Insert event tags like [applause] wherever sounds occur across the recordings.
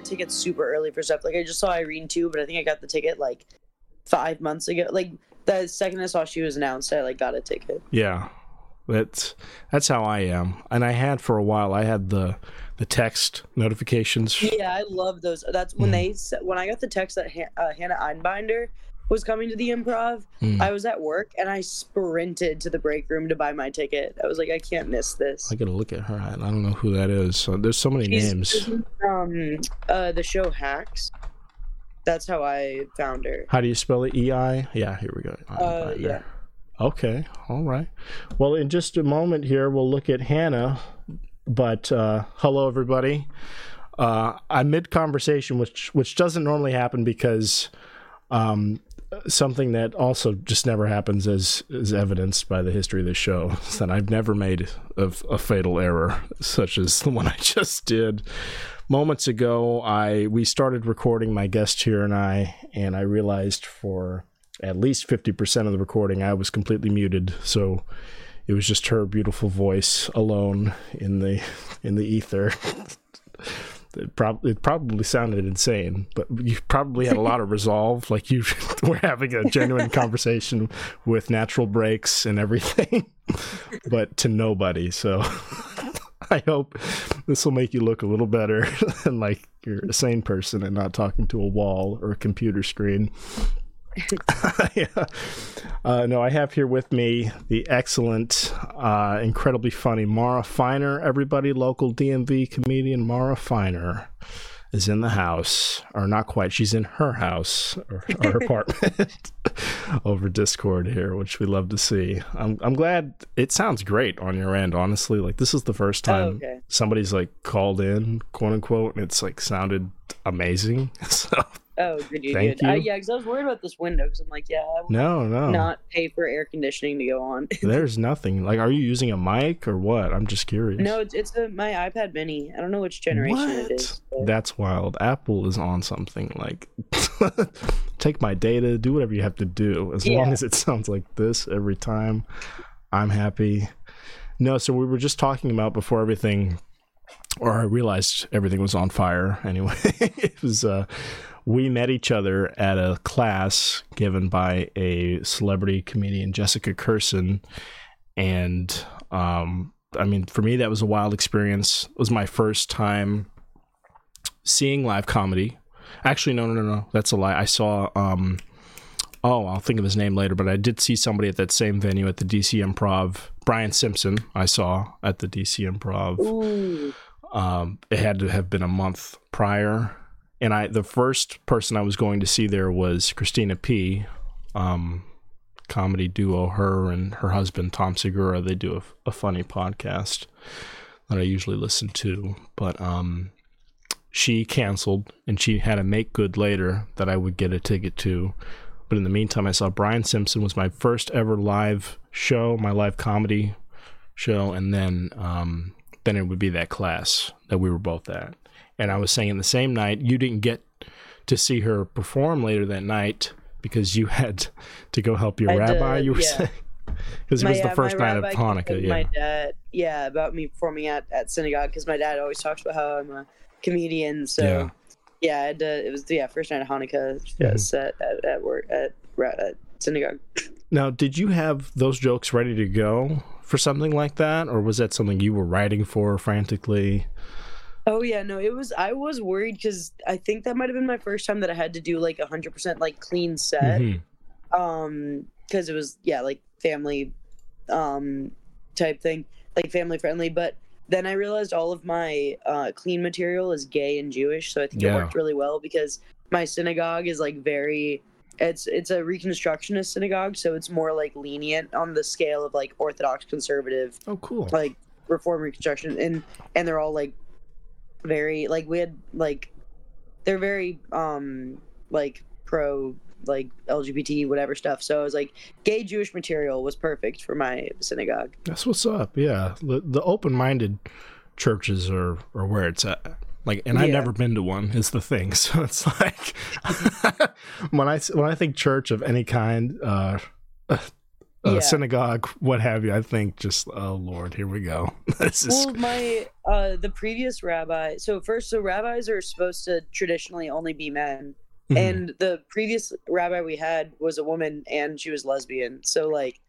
get tickets super early for stuff. Like I just saw Irene too, but I think I got the ticket like five months ago. Like the second I saw she was announced, I like got a ticket. Yeah, that's that's how I am, and I had for a while. I had the the text notifications. Yeah, I love those. That's when Mm. they when I got the text that Han- uh, Hannah Einbinder was coming to the improv. Mm. I was at work and I sprinted to the break room to buy my ticket. I was like, I can't miss this. I gotta look at her. I I don't know who that is. So there's so many She's- names. Um, uh, the show Hacks. That's how I found her. How do you spell it? E I. Yeah, here we go. Uh, yeah. Okay. All right. Well, in just a moment here, we'll look at Hannah. But uh, hello, everybody. Uh, I'm mid conversation, which which doesn't normally happen because um, something that also just never happens, as is evidenced by the history of the show, is that I've never made a, a fatal error such as the one I just did. Moments ago, I we started recording my guest here and I, and I realized for at least 50% of the recording I was completely muted. So it was just her beautiful voice alone in the in the ether. [laughs] It, prob- it probably sounded insane, but you probably had a lot of [laughs] resolve. Like you [laughs] were having a genuine conversation with natural breaks and everything, but to nobody. So [laughs] I hope this will make you look a little better [laughs] and like you're a sane person and not talking to a wall or a computer screen. [laughs] yeah. uh, no, I have here with me the excellent, uh, incredibly funny Mara Feiner. Everybody, local DMV comedian Mara Feiner is in the house, or not quite. She's in her house or her [laughs] apartment over Discord here, which we love to see. I'm I'm glad it sounds great on your end. Honestly, like this is the first Oh, time okay. somebody's like called in, quote unquote, and it's like sounded amazing. [laughs] So Oh, good, good, Thank good. Uh, yeah, because I was worried about this window because I'm like, yeah, I no, no, not pay for air conditioning to go on. [laughs] There's nothing. Like, are you using a mic or what? I'm just curious. no, it's it's a, my iPad Mini. I don't know which generation it What? is. but- That's wild. Apple is on something. Like, [laughs] take my data, do whatever you have to do. As long as it sounds like this every time, I'm happy. No, so we were just talking about before everything, or I realized everything was on fire anyway. [laughs] it was, uh, we met each other at a class given by a celebrity comedian, Jessica Kirson. And, um, I mean, for me, that was a wild experience. It was my first time seeing live comedy. Actually, no, no, no, no. That's a lie. I saw, um, oh, I'll think of his name later, but I did see somebody at that same venue at the DC Improv. Brian Simpson, I saw at the DC Improv. Um, it had to have been a month prior. And I, the first person I was going to see there was Christina P. Um, comedy duo, her and her husband Tom Segura. They do a, a funny podcast that I usually listen to, but um, she canceled, and she had a make good later that I would get a ticket to. But in the meantime, I saw Brian Simpson was my first ever live show, my live comedy show, and then um, then it would be that class that we were both at. And I was saying the same night, you didn't get to see her perform later that night because you [laughs] had to go help your I rabbi. did, you were yeah. saying because it My- was the yeah, first night of Hanukkah. Yeah, My dad, yeah, about me performing at, at synagogue because my dad always talks about how I'm a comedian. So Yeah. yeah, I had to, it was yeah first night of Hanukkah Mhm. yes, at, at at work at, at synagogue. Now, did you have those jokes ready to go for something like that, or was that something you were writing for frantically? Oh yeah, no, it was. I was worried because I think that might have been my first time that I had to do like a hundred percent like clean set. Mhm. Um, because it was yeah like family, um, type thing, like family friendly. But then I realized all of my uh, clean material is gay and Jewish, so I think Yeah. it worked really well because my synagogue is like very. It's it's a Reconstructionist synagogue, so it's more like lenient on the scale of like Orthodox conservative Oh, cool. like reform reconstruction and and they're all like very like we had like they're very um like pro like LGBT whatever stuff. So I was like, gay Jewish material was perfect for my synagogue. That's what's up. Yeah, the, the open-minded churches are are where it's at. Like, and I've Yeah. never been to one. Is the thing. [laughs] So it's like [laughs] when I when I think church of any kind, uh, uh, Yeah. synagogue, what have you, I think just oh Lord, here we go. [laughs] this is Well, my uh, the previous rabbi. So first, so rabbis are supposed to traditionally only be men, Mhm. and the previous rabbi we had was a woman, and she was lesbian. So like,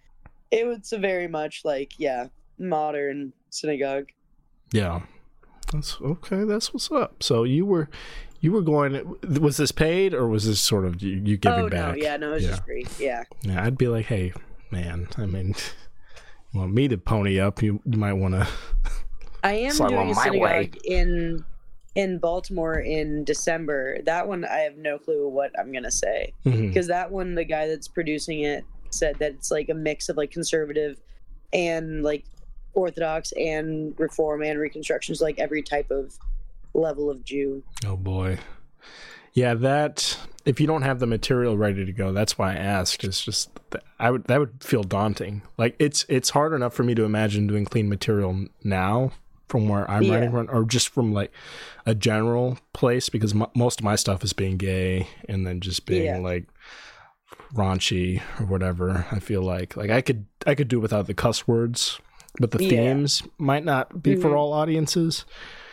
it was a very much like yeah, modern synagogue. yeah. That's okay. That's what's up. So you were you were going. Was this paid or was this sort of you, you giving oh back? no, yeah, no, it was Yeah. just free. Yeah, Yeah, I'd be like, hey, man, I mean, you want me to pony up? You, you might want to. [laughs] I am So doing a my synagogue way. in in Baltimore in December. That one, I have no clue what I'm gonna say. Mm-hmm. Because that one the guy that's producing it said that it's like a mix of like conservative and like orthodox and reform and reconstruction so like every type of level of jew Oh boy, yeah. That if you don't have the material ready to go, that's why I asked. It's just that I would that would feel daunting. Like it's it's hard enough for me to imagine doing clean material now from where I'm Yeah. writing from, or just from like a general place because m- most of my stuff is being gay and then just being Yeah. like raunchy or whatever. I feel like like I could I could do without the cuss words, but the Yeah. themes might not be for Mhm. all audiences.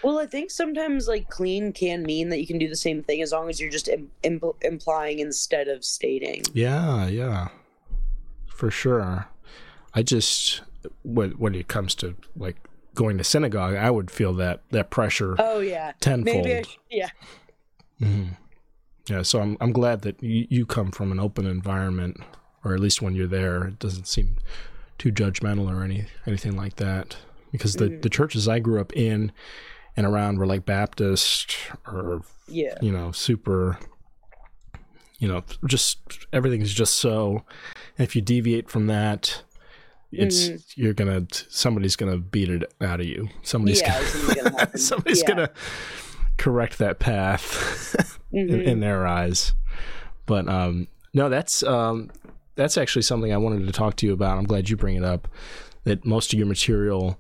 Well i think sometimes like clean can mean that you can do the same thing as long as you're just Im- impl- implying instead of stating Yeah, yeah, for sure. I just when when it comes to like going to synagogue, I would feel that that pressure oh yeah tenfold. maybe I sh- yeah Mhm. Yeah, so I'm I'm glad that you, you come from an open environment, or at least when you're there, it doesn't seem too judgmental or any anything like that. Because the Mhm. the churches I grew up in and around were like Baptist or yeah you know, super, you know, just everything is just so. If you deviate from that, it's Mhm. you're gonna somebody's gonna beat it out of you. Somebody's Yeah, gonna gonna, [laughs] somebody's Yeah. gonna correct that path [laughs] in, Mhm. in their eyes. But um, no, that's um, that's actually something I wanted to talk to you about. I'm glad you bring it up. That most of your material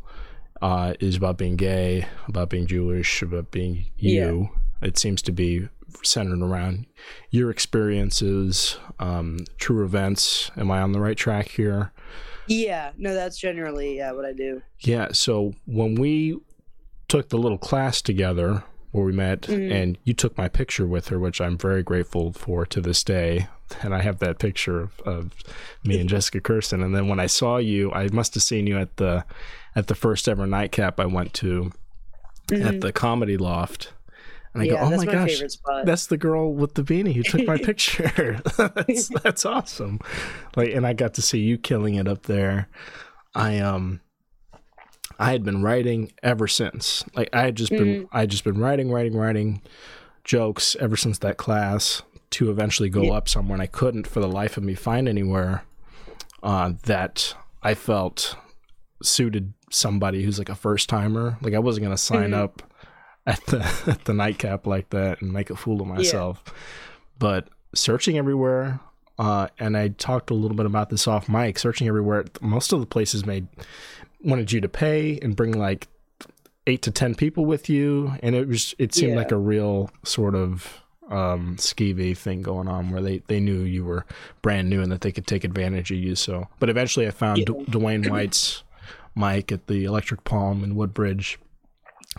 uh, is about being gay, about being Jewish, about being you. It seems to be centered around your experiences, um, true events. Am I on the right track here? yeah no that's generally yeah what i do Yeah. So when we took the little class together where we met, Mhm. and you took my picture with her, which I'm very grateful for to this day. And I have that picture of, of me and Jessica Kirson. And then when I saw you, I must have seen you at the at the first ever nightcap I went to Mhm. at the Comedy Loft. And I yeah go, oh my my, gosh, that's the girl with the beanie who took my [laughs] picture. [laughs] that's, [laughs] that's awesome. Like, and I got to see you killing it up there. I um, I had been writing ever since. Like, I had just been, I had just been writing, writing, writing jokes ever since that class to eventually go Yeah. up somewhere, and I couldn't for the life of me find anywhere uh, that I felt suited somebody who's like a first timer. Like, I wasn't gonna sign Mhm. up at the [laughs] at the nightcap like that and make a fool of myself. But searching everywhere, uh, and I talked a little bit about this off mic. Searching everywhere, most of the places made wanted you to pay and bring like eight to ten people with you, and it was it seemed Yeah. like a real sort of um skeevy thing going on where they they knew you were brand new and that they could take advantage of you so but eventually i found Yeah. D- dwayne white's mic at the electric palm in woodbridge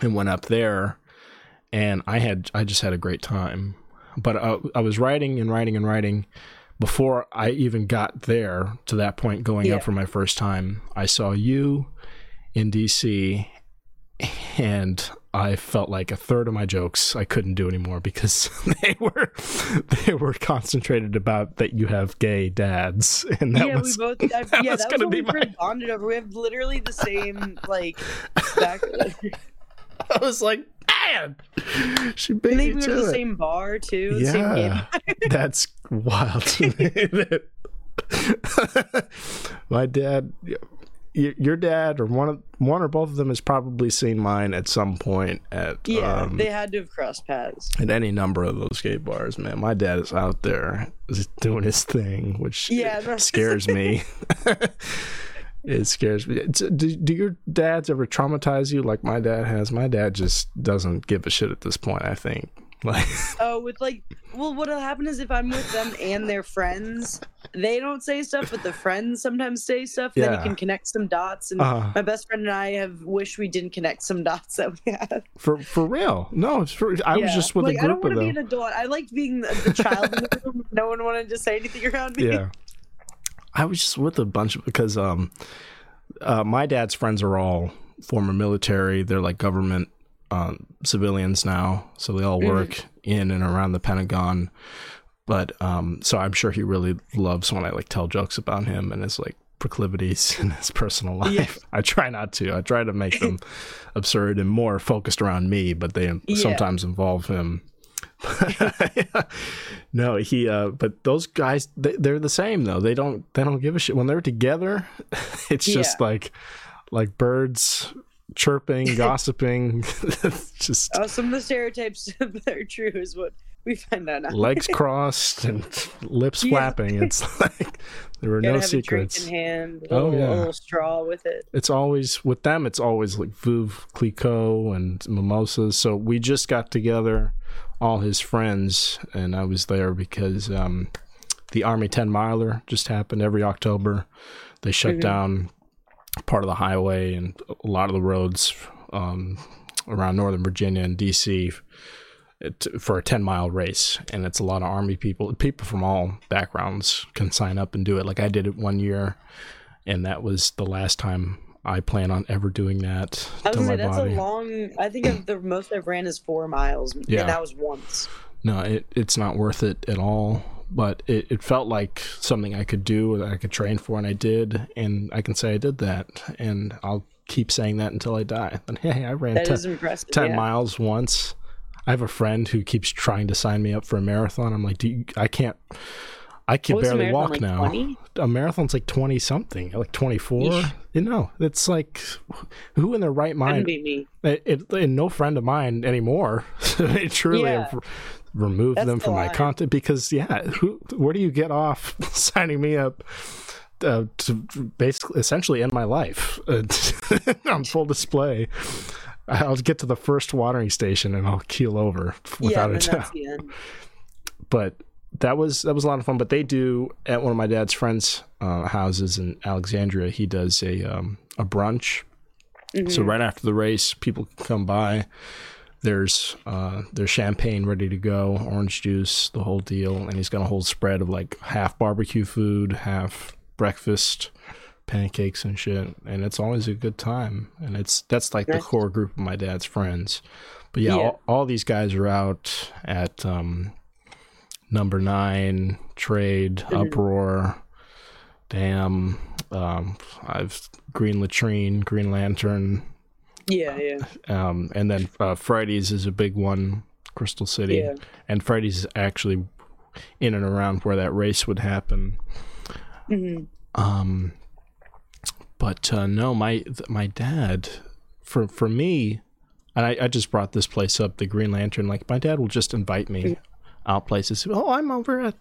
and went up there and i had i just had a great time but I, I was writing and writing and writing before i even got there to that point going Yeah. up for my first time i saw you in dc and I felt like a third of my jokes I couldn't do anymore because [laughs] they were they were concentrated about that you have gay dads, and that yeah, was we both. I, [laughs] that yeah, was that was be what we my- bonded over. We have literally the same like back. [laughs] I was like, man, she beat me think we were to the same bar too. the same game. Yeah, that's wild to me. my dad, your dad or one of one or both of them has probably seen mine at some point at Yeah, um, they had to have crossed paths. at any number of those skate bars. Man, my dad is out there doing his thing, which Yeah, scares me. [laughs] [laughs] it scares me. Do, do your dads ever traumatize you like my dad has? My dad just doesn't give a shit at this point. I think. [laughs] Like, Oh, with like, well, what'll happen is if I'm with them and their friends, they don't say stuff, but the friends sometimes say stuff. Then Yeah. you can connect some dots. And uh, my best friend and I have wished we didn't connect some dots that we had. for for real? No, it's for, I was just with like, a I don't group want of to be an adult. I liked being the, the child in the room. No one wanted to say anything around me. yeah i was just with a bunch of because um uh my dad's friends are all former military they're like government um civilians now so they all work in and around the pentagon but um so i'm sure he really loves when i like tell jokes about him and his like proclivities [laughs] in his personal life Yeah. i try not to i try to make them [laughs] absurd and more focused around me but they Yeah. sometimes involve him [laughs] no, he. uh But those guys, they, they're the same though. They don't. They don't give a shit when they're together. It's just like, like birds chirping, [laughs] gossiping. [laughs] Just Oh, some of the stereotypes [laughs] that are true is what we find out now. legs crossed and lips Yeah. flapping. It's like there were no secrets. a drink in hand. A Oh, yeah. little straw with it. it's always with them it's always like Veuve Clicquot and mimosas so we just got together all his friends and I was there because um, the Army 10 miler just happened every October they shut Mhm. down part of the highway and a lot of the roads um, around Northern Virginia and DC it, for a 10 mile race and it's a lot of army people people from all backgrounds can sign up and do it like I did it one year and that was the last time I plan on ever doing that I was to say that's body. a long. I think the most I've ran is four miles, [clears throat] Yeah. and that was once. no, it, it's not worth it at all. But it, it felt like something I could do that I could train for, and I did, and I can say I did that, and I'll keep saying that until I die. And hey, I ran That 10, is 10 yeah. miles once. I have a friend who keeps trying to sign me up for a marathon. I'm like, do you, I can't. I can What was the barely walk like now. 20? A marathon's like twenty something, like twenty four. You know, it's like who in their right mind be me. it, it, and no friend of mine anymore. [laughs] Truly Yeah. have removed That's them the from my content because, yeah, who, where do you get off [laughs] signing me up uh, to basically essentially end my life [laughs] uh, on full display? I'll get to the first watering station and I'll keel over without and a doubt. But that was that was a lot of fun. But they do at one of my dad's friends' uh, houses in Alexandria. He does a um, a brunch so Mhm. right after the race, people come by. There's uh, there's champagne ready to go, orange juice, the whole deal, and he's got a whole spread of like half barbecue food, half breakfast, pancakes and shit, and it's always a good time. And it's that's like the core group of my dad's friends. But yeah, Yeah. All, all these guys are out at um, number nine, trade, Mhm. uproar, damn. Um, I've Green Latrine, Green Lantern, Yeah, yeah, um, and then uh, Freddy's is a big one, Crystal City, yeah. and Freddy's is actually in and around where that race would happen. hmm Um, but uh, no, my th- my dad, for for me, and I, I just brought this place up, the Green Lantern. Like my dad will just invite me out places. Oh, I'm over at.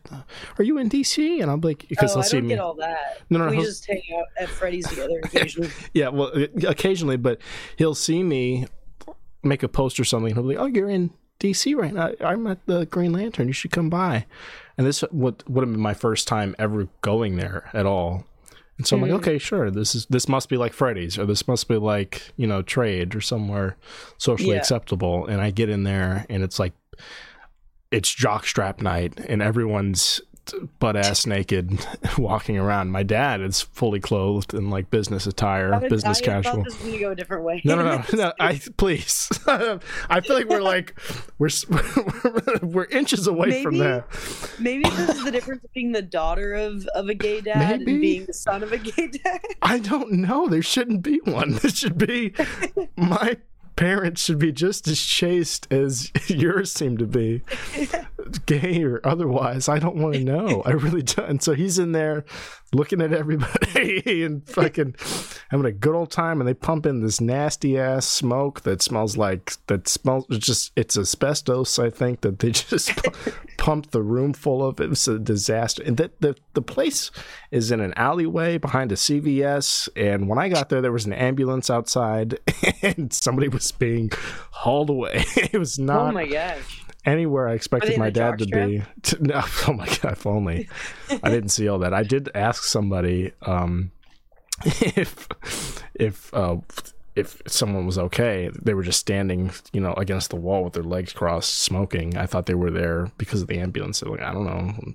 Are you in DC? And I'm like, because oh, I see don't me. get all that. No, no, no, we he'll- just hang out at Freddy's together [laughs] occasionally. Yeah, well, uh, occasionally, but he'll see me make a post or something. He'll be like, "Oh, you're in DC right now. I'm at the Green Lantern. You should come by." And this would would have been my first time ever going there at all. And so I'm like, Mhm. "Okay, sure. This is this must be like Freddy's, or this must be like you know Trade or somewhere socially Yeah. acceptable." And I get in there, and it's like it's jockstrap night, and everyone's butt ass naked [laughs] walking around. My dad is fully clothed in like business attire, business casual. this go a different way. No, no, no, [laughs] no. I please. [laughs] I feel like we're like we're we're inches away from that. Maybe this is the difference between the daughter of, of a gay dad Maybe. and being the son of a gay dad. I don't know. There shouldn't be one. This should be my parents should be just as chaste as [laughs] yours seem to be, [laughs] gay or otherwise. I don't want to know. I really don't. And so he's in there looking at everybody [laughs] and fucking having a good old time. And they pump in this nasty ass smoke that smells like that smells just it's asbestos. I think that they [laughs] just pumped the room full of. It was a disaster. And that the the place is in an alleyway behind a CVS. And when I got there, there was an ambulance outside, [laughs] and somebody was being hauled away. it was oh not. Oh my gosh anywhere I expected my dad to be. To, [laughs] no, [laughs] oh my god, if only I didn't see all that. I did ask somebody um, [laughs] if if uh, if someone was okay. They were just standing, you know, against the wall with their legs crossed, smoking. I thought they were there because of the ambulance. They're like, I don't know.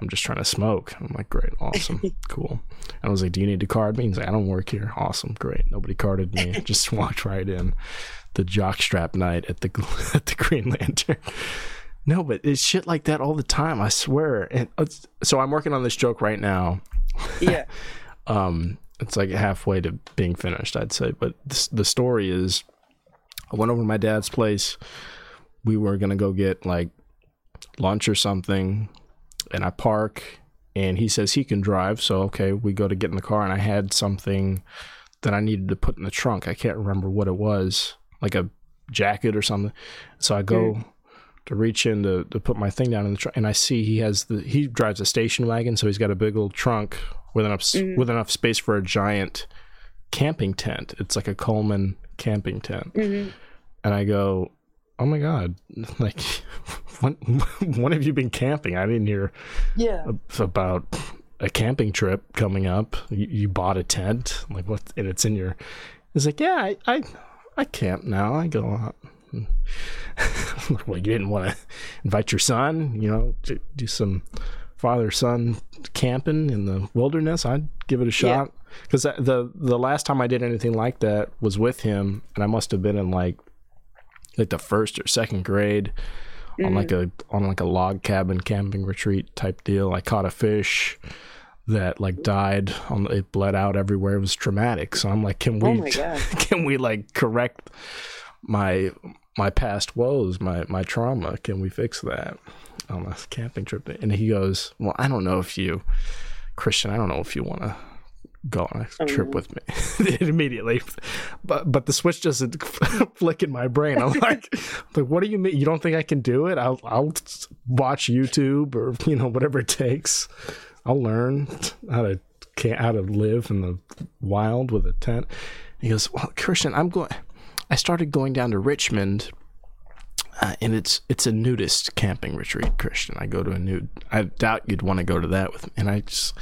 I'm just trying to smoke. I'm like, great, awesome, cool. And I was like, Do you need to card me? He's like, I don't work here. Awesome, great. Nobody carded me. just walked right in the jockstrap night at the [laughs] at the Green Lantern. No, but it's shit like that all the time. I swear. And uh, so I'm working on this joke right now. Yeah. [laughs] [laughs] um, it's like halfway to being finished, I'd say. But this, the story is, I went over to my dad's place. We were gonna go get like lunch or something, and I park, and he says he can drive. So okay, we go to get in the car, and I had something that I needed to put in the trunk. I can't remember what it was like a jacket or something. So I go mm. to reach in to, to put my thing down in the trunk, and I see he has the he drives a station wagon, so he's got a big old trunk with enough mm. with enough space for a giant camping tent. It's like a Coleman camping tent, mm-hmm. and I go, "Oh my god! [laughs] Like, [laughs] when [laughs] when have you been camping? I didn't hear yeah about." a camping trip coming up. You, you, bought a tent, like what? And it's in your. It's like, yeah, I, I, I camp now. I go out. [laughs] well, you didn't want to invite your son, you know, to do some father son camping in the wilderness. I'd give it a shot because yeah. the the last time I did anything like that was with him, and I must have been in like like the first or second grade mm-hmm. on like mm. a on like a log cabin camping retreat type deal. I caught a fish that like died on it bled out everywhere. It was traumatic. So i'm like can oh we [laughs] oh can we like correct my my past woes my my trauma? Can we fix that? On a camping trip. And he goes well i don't know if you christian i don't know if you want to go on a oh, trip with me. [laughs] Immediately. But but the switch doesn't flick in my brain. I'm like [laughs] like what do you mean? You don't think i can do it? I'll i'll watch youtube or you know whatever it takes I'll learn how to how to live in the wild with a tent. He goes, well, Christian, I'm going. I started going down to Richmond, uh, and it's it's a nudist camping retreat. Christian, I go to a nude. I doubt you'd want to go to that with me. And I just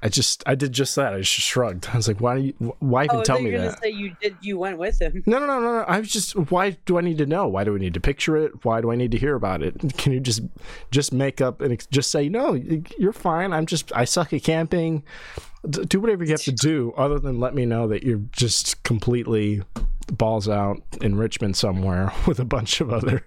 I just I did just that. I just shrugged. I was like, "Why do you? Why even oh, tell me that?" Say you did. You went with him. No, no, no, no, no. I was just. Why do I need to know? Why do we need to picture it? Why do I need to hear about it? [laughs] Can you just just make up and just say no? You're fine. I'm just. I suck at camping. Do whatever you have to do, other than let me know that you're just completely balls out in Richmond somewhere [laughs] with a bunch of other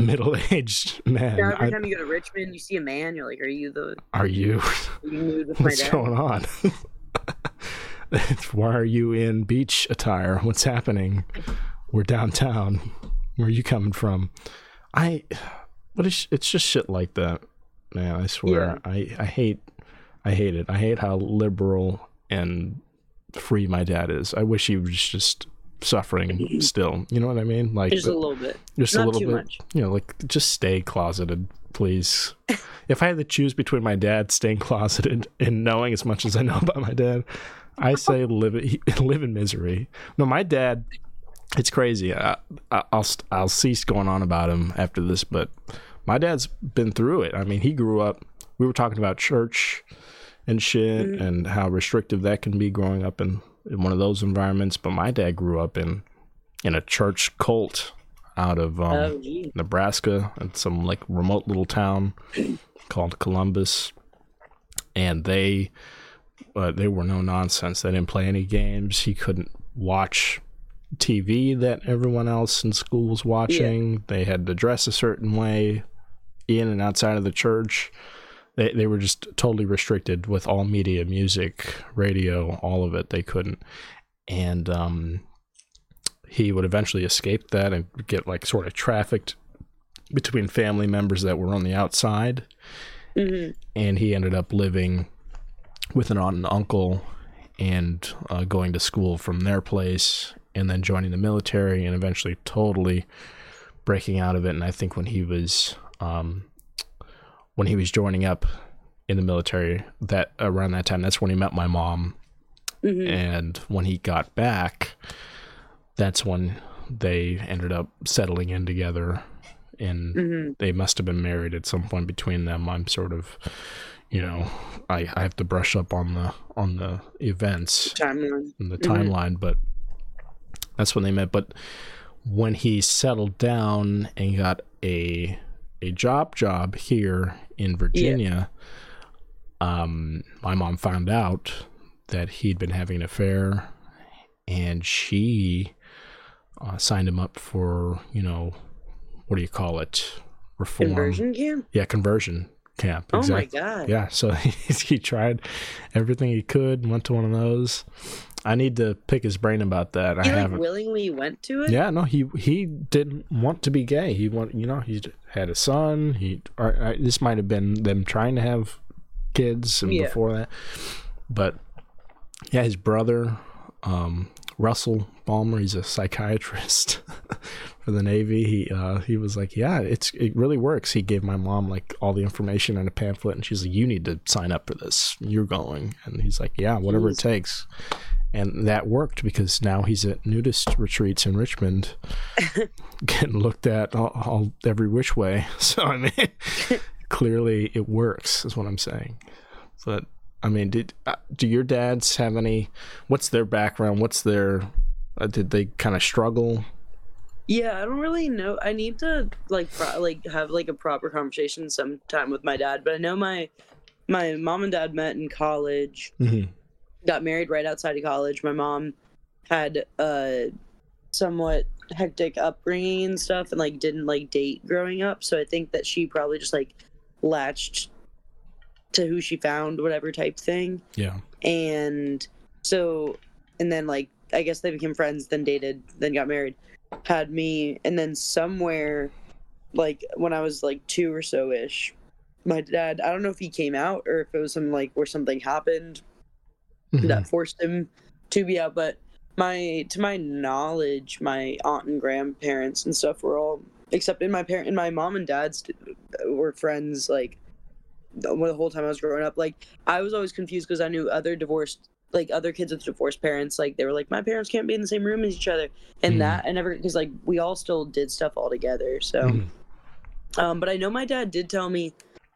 middle aged [laughs] man. Yeah, every time I, you go to Richmond, you see a man. You're like, "Are you the? Are you? [laughs] [laughs] you What's going on? Why are you in beach attire? What's happening? We're downtown. Where are you coming from? I, but it's it's just shit like that, man. I swear, yeah. I I hate I hate it. I hate how liberal and free my dad is. I wish he was just suffering still. You know what I mean? Like just a little bit, just Not a little bit. Much. You know, like just stay closeted, please. [laughs] if I had to choose between my dad staying closeted and knowing as much as I know about my dad, I say [laughs] live [laughs] live in misery. No, my dad. It's crazy. I, I'll I'll cease going on about him after this, but my dad's been through it. I mean, he grew up. We were talking about church and shit, mm-hmm. and how restrictive that can be growing up in in one of those environments. But my dad grew up in in a church cult out of um, oh, Nebraska in some like remote little town called Columbus, and they uh, they were no nonsense. They didn't play any games. He couldn't watch TV that everyone else in school was watching. Yeah. They had to dress a certain way in and outside of the church they they were just totally restricted with all media, music, radio, all of it. They couldn't, and um, he would eventually escape that and get like sort of trafficked between family members that were on the outside. Mhm. And he ended up living with an aunt and uncle and uh, going to school from their place and then joining the military and eventually totally breaking out of it. And I think when he was um, when he was joining up in the military that around that time, that's when he met my mom. Mhm. And when he got back, that's when they ended up settling in together. And Mhm. they must have been married at some point between them. I'm sort of, you know, I, I have to brush up on the on the events Timeline. in the Mhm. timeline, but that's when they met. But when he settled down and got a a job job here in Virginia, um, my mom found out that he'd been having an affair, and she uh, signed him up for you know what do you call it reform Conversion camp. yeah conversion camp Oh exactly my god. yeah, [laughs] so he, he tried everything he could, went to one of those. I need to pick his brain about that. I He like haven't. willingly went to it. Yeah, no, he he didn't want to be gay. He want, you know, he had a son. He or, uh, this might have been them trying to have kids and Yeah. before that, but yeah, his brother, um, Russell Balmer, he's a psychiatrist [laughs] for the Navy. He uh, he was like, yeah, it's it really works. He gave my mom like all the information and a pamphlet, and she's like, you need to sign up for this. You're going, and he's like, yeah, whatever it takes. And that worked because now he's at nudist retreats in Richmond, [laughs] getting looked at all, all every which way. [laughs] So I mean, [laughs] clearly it works, is what I'm saying. But I mean, did uh, do your dads have any? What's their background? What's their? Uh, did they kind of struggle? Yeah, I don't really know. I need to like pro- like have like a proper conversation sometime with my dad. But I know my my mom and dad met in college. Mm-hmm. Got married right outside of college. My mom had a somewhat hectic upbringing and stuff, and like didn't like date growing up. So I think that she probably just like latched to who she found, whatever type thing. Yeah. and so and then like i guess they became friends then dated then got married had me and then somewhere like when i was like two or so ish my dad i don't know if he came out or if it was some like where something happened Mhm. that forced him to be out but my to my knowledge my aunt and grandparents and stuff were all except in my parent and my mom and dad's were friends like the the whole time i was growing up like i was always confused because i knew other divorced like other kids with divorced parents like they were like my parents can't be in the same room as each other and Mhm. that i never because like we all still did stuff all together so Mhm. um, but I know my dad did tell me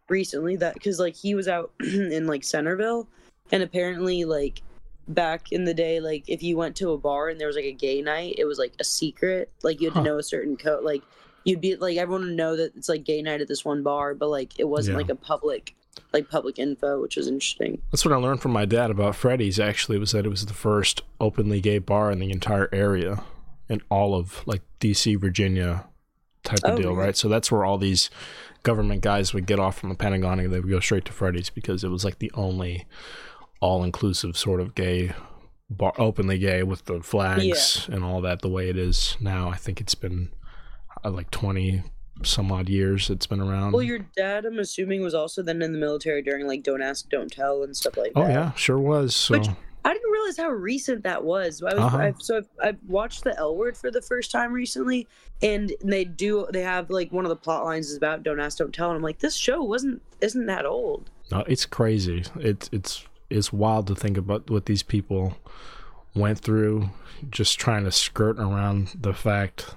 recently that because like he was out [clears throat] in like Centerville, and apparently like back in the day, like if you went to a bar and there was like a gay night, it was like a secret. Like you had Huh. to know a certain code. Like you'd be like everyone would know that it's like gay night at this one bar, but like it wasn't Yeah. like a public like public info, which was interesting. That's what I learned from my dad about Freddy's. Actually, was that it was the first openly gay bar in the entire area, in all of like D.C., Virginia, type of Oh, deal, right? So that's where all these government guys would get off from the Pentagon and they would go straight to Freddy's because it was like the only all-inclusive sort of gay bar, openly gay with the flags and all that. The way it is now, I think it's been uh, like twenty some odd years it's been around. Well, your dad, I'm assuming, was also then in the military during like Don't Ask, Don't Tell and stuff like that. oh yeah, sure was. So. Which- I didn't realize how recent that was. I was Uh-huh. I've, so I've, I've watched the L Word for the first time recently, and they do they have like one of the plot lines is about don't ask, don't tell, and I'm like, this show wasn't isn't that old. No, it's crazy. It's it's it's wild to think about what these people went through, just trying to skirt around the fact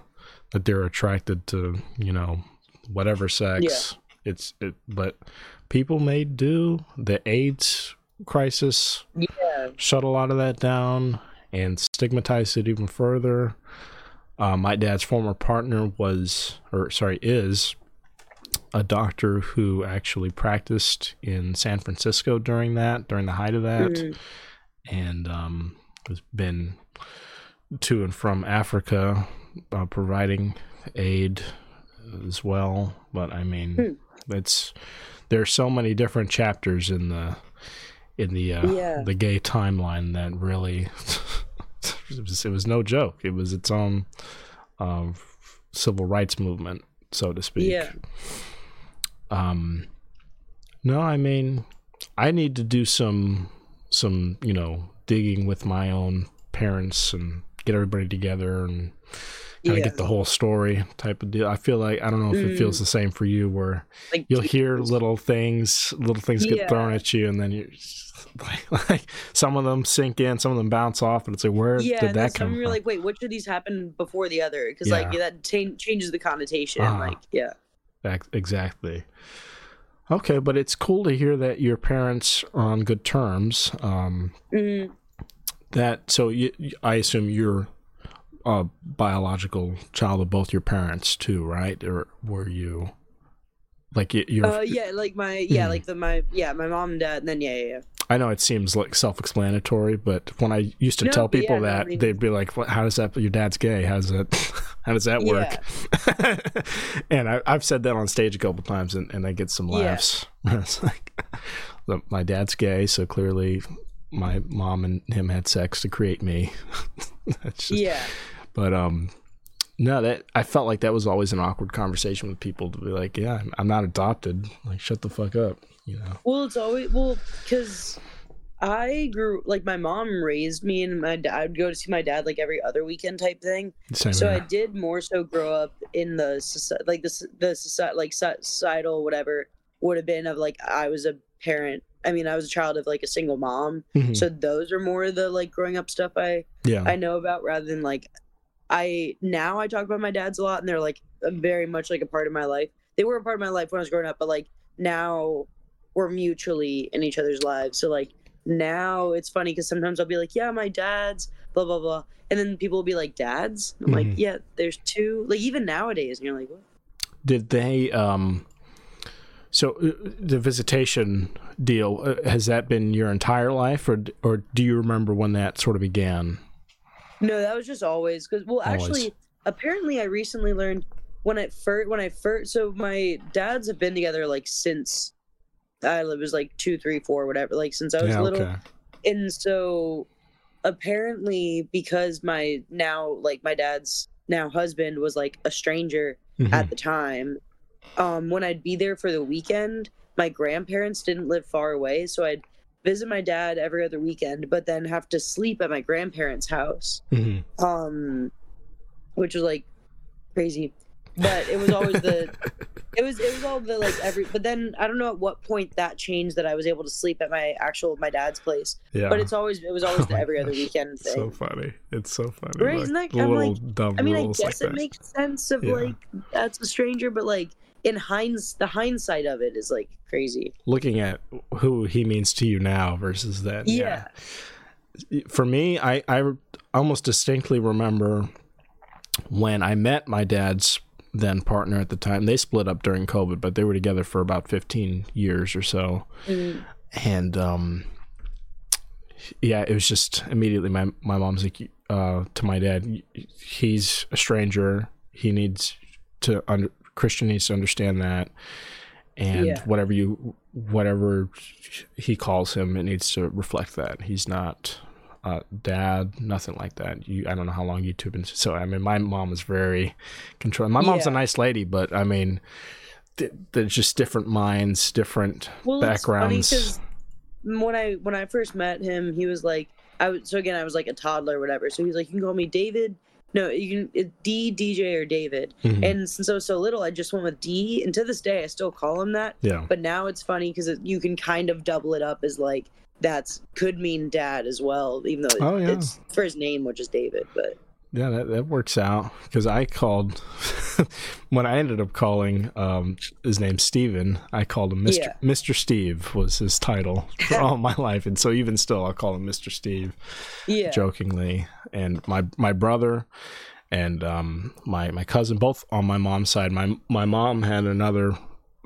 that they're attracted to you know whatever sex. It's it, but people made do. The AIDS crisis Yeah, shut a lot of that down and stigmatized it even further. Uh, my dad's former partner was, or sorry, is a doctor who actually practiced in San Francisco during that, during the height of that, Mhm. and um, has been to and from Africa uh, providing aid as well. But I mean, Hmm. it's there's so many different chapters in the in the uh, Yeah. the gay timeline that really [laughs] it was, it was no joke. It was its own uh, civil rights movement, so to speak. Yeah. Um, no, I mean, I need to do some some you know digging with my own parents and get everybody together and kind of Yeah. get the whole story type of deal. I feel like I don't know if it feels Mm. the same for you, where Like you'll hear little things, little things get Yeah. thrown at you, and then you like, [laughs] like some of them sink in, some of them bounce off, and it's like where yeah, did that come you're from? like, wait, which of these happened before the other? Because like that cha- changes the connotation. Uh-huh. Like, yeah, Exactly. Okay, but it's cool to hear that your parents are on good terms. Um, Mhm. that so you, I assume you're a biological child of both your parents too, right? Or were you like y- you're? uh, yeah, like my yeah, Mhm. like the my yeah, my mom and dad, and then yeah, yeah, yeah. I know it seems like self-explanatory, but when I used to No, tell people yeah, that, they'd be like, "What- "How does that? Your dad's gay? How does that? [laughs] How does that work?" [laughs] and I, I've said that on stage a couple times, and, and I get some Yeah. laughs. [laughs] it's like, my dad's gay, so clearly my mom and him had sex to create me. That's just, yeah. But um, no, that I felt like that was always an awkward conversation with people to be like, "Yeah, I'm not adopted. Like, shut the fuck up," you know. Well, it's always well because I grew like my mom raised me, and my dad, I would go to see my dad like every other weekend type thing. Same So I did more so grow up in the like the the society like so- societal whatever would have been of like I was a parent. I mean, I was a child of like a single mom. Mhm. So those are more the like growing up stuff I yeah. I know about rather than like I now I talk about my dad's a lot and they're like very much like a part of my life. They were a part of my life when I was growing up, but like now we're mutually in each other's lives. So like now it's funny because sometimes I'll be like, yeah, my dad's blah blah blah, and then people will be like, dads. I'm Mhm. like, yeah, there's two. Like even nowadays, and you're like, what? Did they um so uh, the visitation deal uh, has that been your entire life or or do you remember when that sort of began? No, that was just always because well, Always. actually, apparently, I recently learned when I first when I first so my dads have been together like since I was like two, three, four, whatever, like since I was yeah, little, okay. and so apparently because my now like my dad's now husband was like a stranger Mhm. at the time um when i'd be there for the weekend my grandparents didn't live far away so i'd visit my dad every other weekend but then have to sleep at my grandparents house Mhm. um which was like crazy but it was always the [laughs] it was it was all the like every but then i don't know at what point that changed that i was able to sleep at my actual my dad's place Yeah. but it's always it was always Oh the every other weekend [laughs] thing so funny. It's so funny. Right, Like, isn't that- little like- dumb I mean, I guess like it that. makes sense of Yeah. like that's a stranger, but like in hinds, the hindsight of it is like crazy. Looking at who he means to you now versus then. Yeah, for me, I, I almost distinctly remember when I met my dad's then partner at the time. They split up during COVID, but they were together for about 15 years or so. Mm, And um, yeah, it was just immediately my, my mom's like, uh, to my dad, he's a stranger. He needs to, under, Christian needs to understand that. And Yeah. whatever you, whatever he calls him, it needs to reflect that. He's not uh, dad, nothing like that. You, I don't know how long YouTube been. So I mean, my mom was very controlling. My mom's a nice lady, but I mean, th- there's just different minds, different well, backgrounds. It's funny 'cause when I when I first met him, he was like, I was so again I was like a toddler, or whatever. So he's like, you can call me David. No, you can it, D, DJ, or David. Mhm. And since I was so little, I just went with D. And to this day, I still call him that. yeah, But now it's funny because it, you can kind of double it up as like that's could mean dad as well, even though Oh, yeah. it's for his name, which is David. But yeah, that, that works out because I called [laughs] when I ended up calling um, his name Steven, I called him Mr. Yeah. Mr. Steve was his title for [laughs] all my life, and so even still, I'll call him Mr. Steve. yeah, jokingly and my my brother and um my my cousin both on my mom's side my my mom had another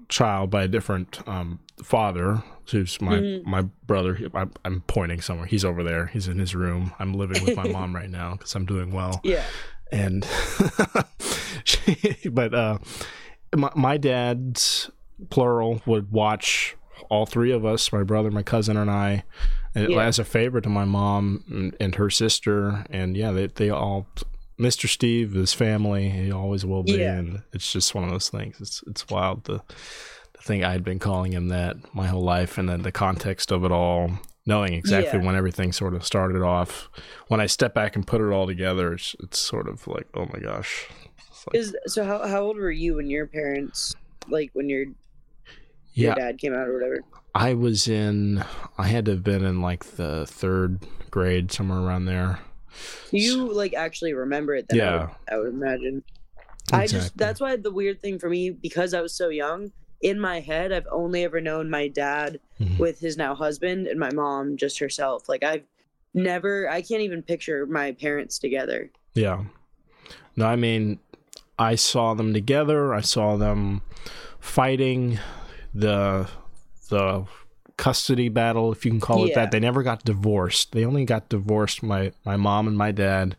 child by a different um father who's my Mhm. my brother I'm, I'm pointing somewhere he's over there he's in his room i'm living with my mom right now because i'm doing well [laughs] yeah, and [laughs] she, but uh my, my dad's plural would watch all three of us, my brother, my cousin, and I, yeah. as a favor to my mom and, and her sister. And yeah, they, they all, Mr. Steve, his family, he always will be. Yeah. And it's just one of those things. It's, it's wild to, to think I'd been calling him that my whole life. And then the context of it all, knowing exactly yeah. when everything sort of started off. When I step back and put it all together, it's, it's sort of like, oh my gosh. Like, Is so how how old were you when your parents like when your yeah. your dad came out or whatever? I was in. I had to have been in like the third grade, somewhere around there. You like actually remember it? Then, yeah, I would, I would imagine. Exactly. I just that's why the weird thing for me because I was so young. In my head, I've only ever known my dad mm-hmm. with his now husband and my mom just herself. Like I've never, I can't even picture my parents together. Yeah. No, I mean, I saw them together. I saw them fighting the the custody battle, if you can call it yeah. that. They never got divorced. They only got divorced. My my mom and my dad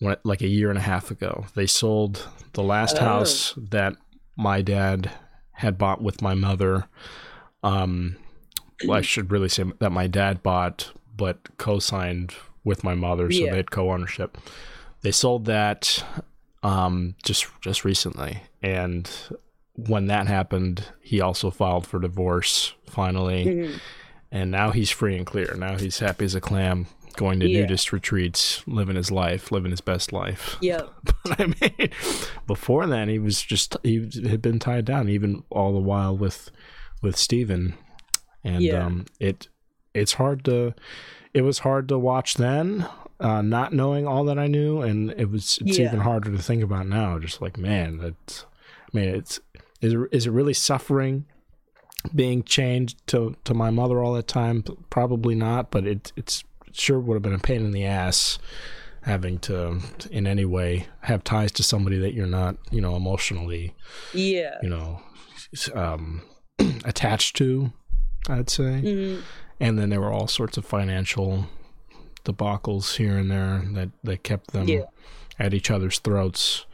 went like a year and a half ago. They sold the last oh. house that my dad had bought with my mother. Um, well, I should really say that my dad bought, but co-signed with my mother, so yeah. they had co-ownership. They sold that um, just just recently, and when that happened, he also filed for divorce finally, mm-hmm. and now he's free and clear. Now he's happy as a clam, going to yeah. nudist retreats, living his life, living his best life. [laughs] Yeah. but I mean, before then, he was just he had been tied down, even all the while with with Stephen, and yeah. um, it it's hard to it was hard to watch then uh, not knowing all that I knew, and it was it's yeah. even harder to think about now. Just like man, that I mean, it's is it, is it really suffering being chained to to my mother all that time? Probably not, but it it's it sure would have been a pain in the ass having to in any way have ties to somebody that you're not you know emotionally yeah you know um [clears throat] attached to i'd say mm-hmm. and then there were all sorts of financial debacles here and there that that kept them yeah. at each other's throats.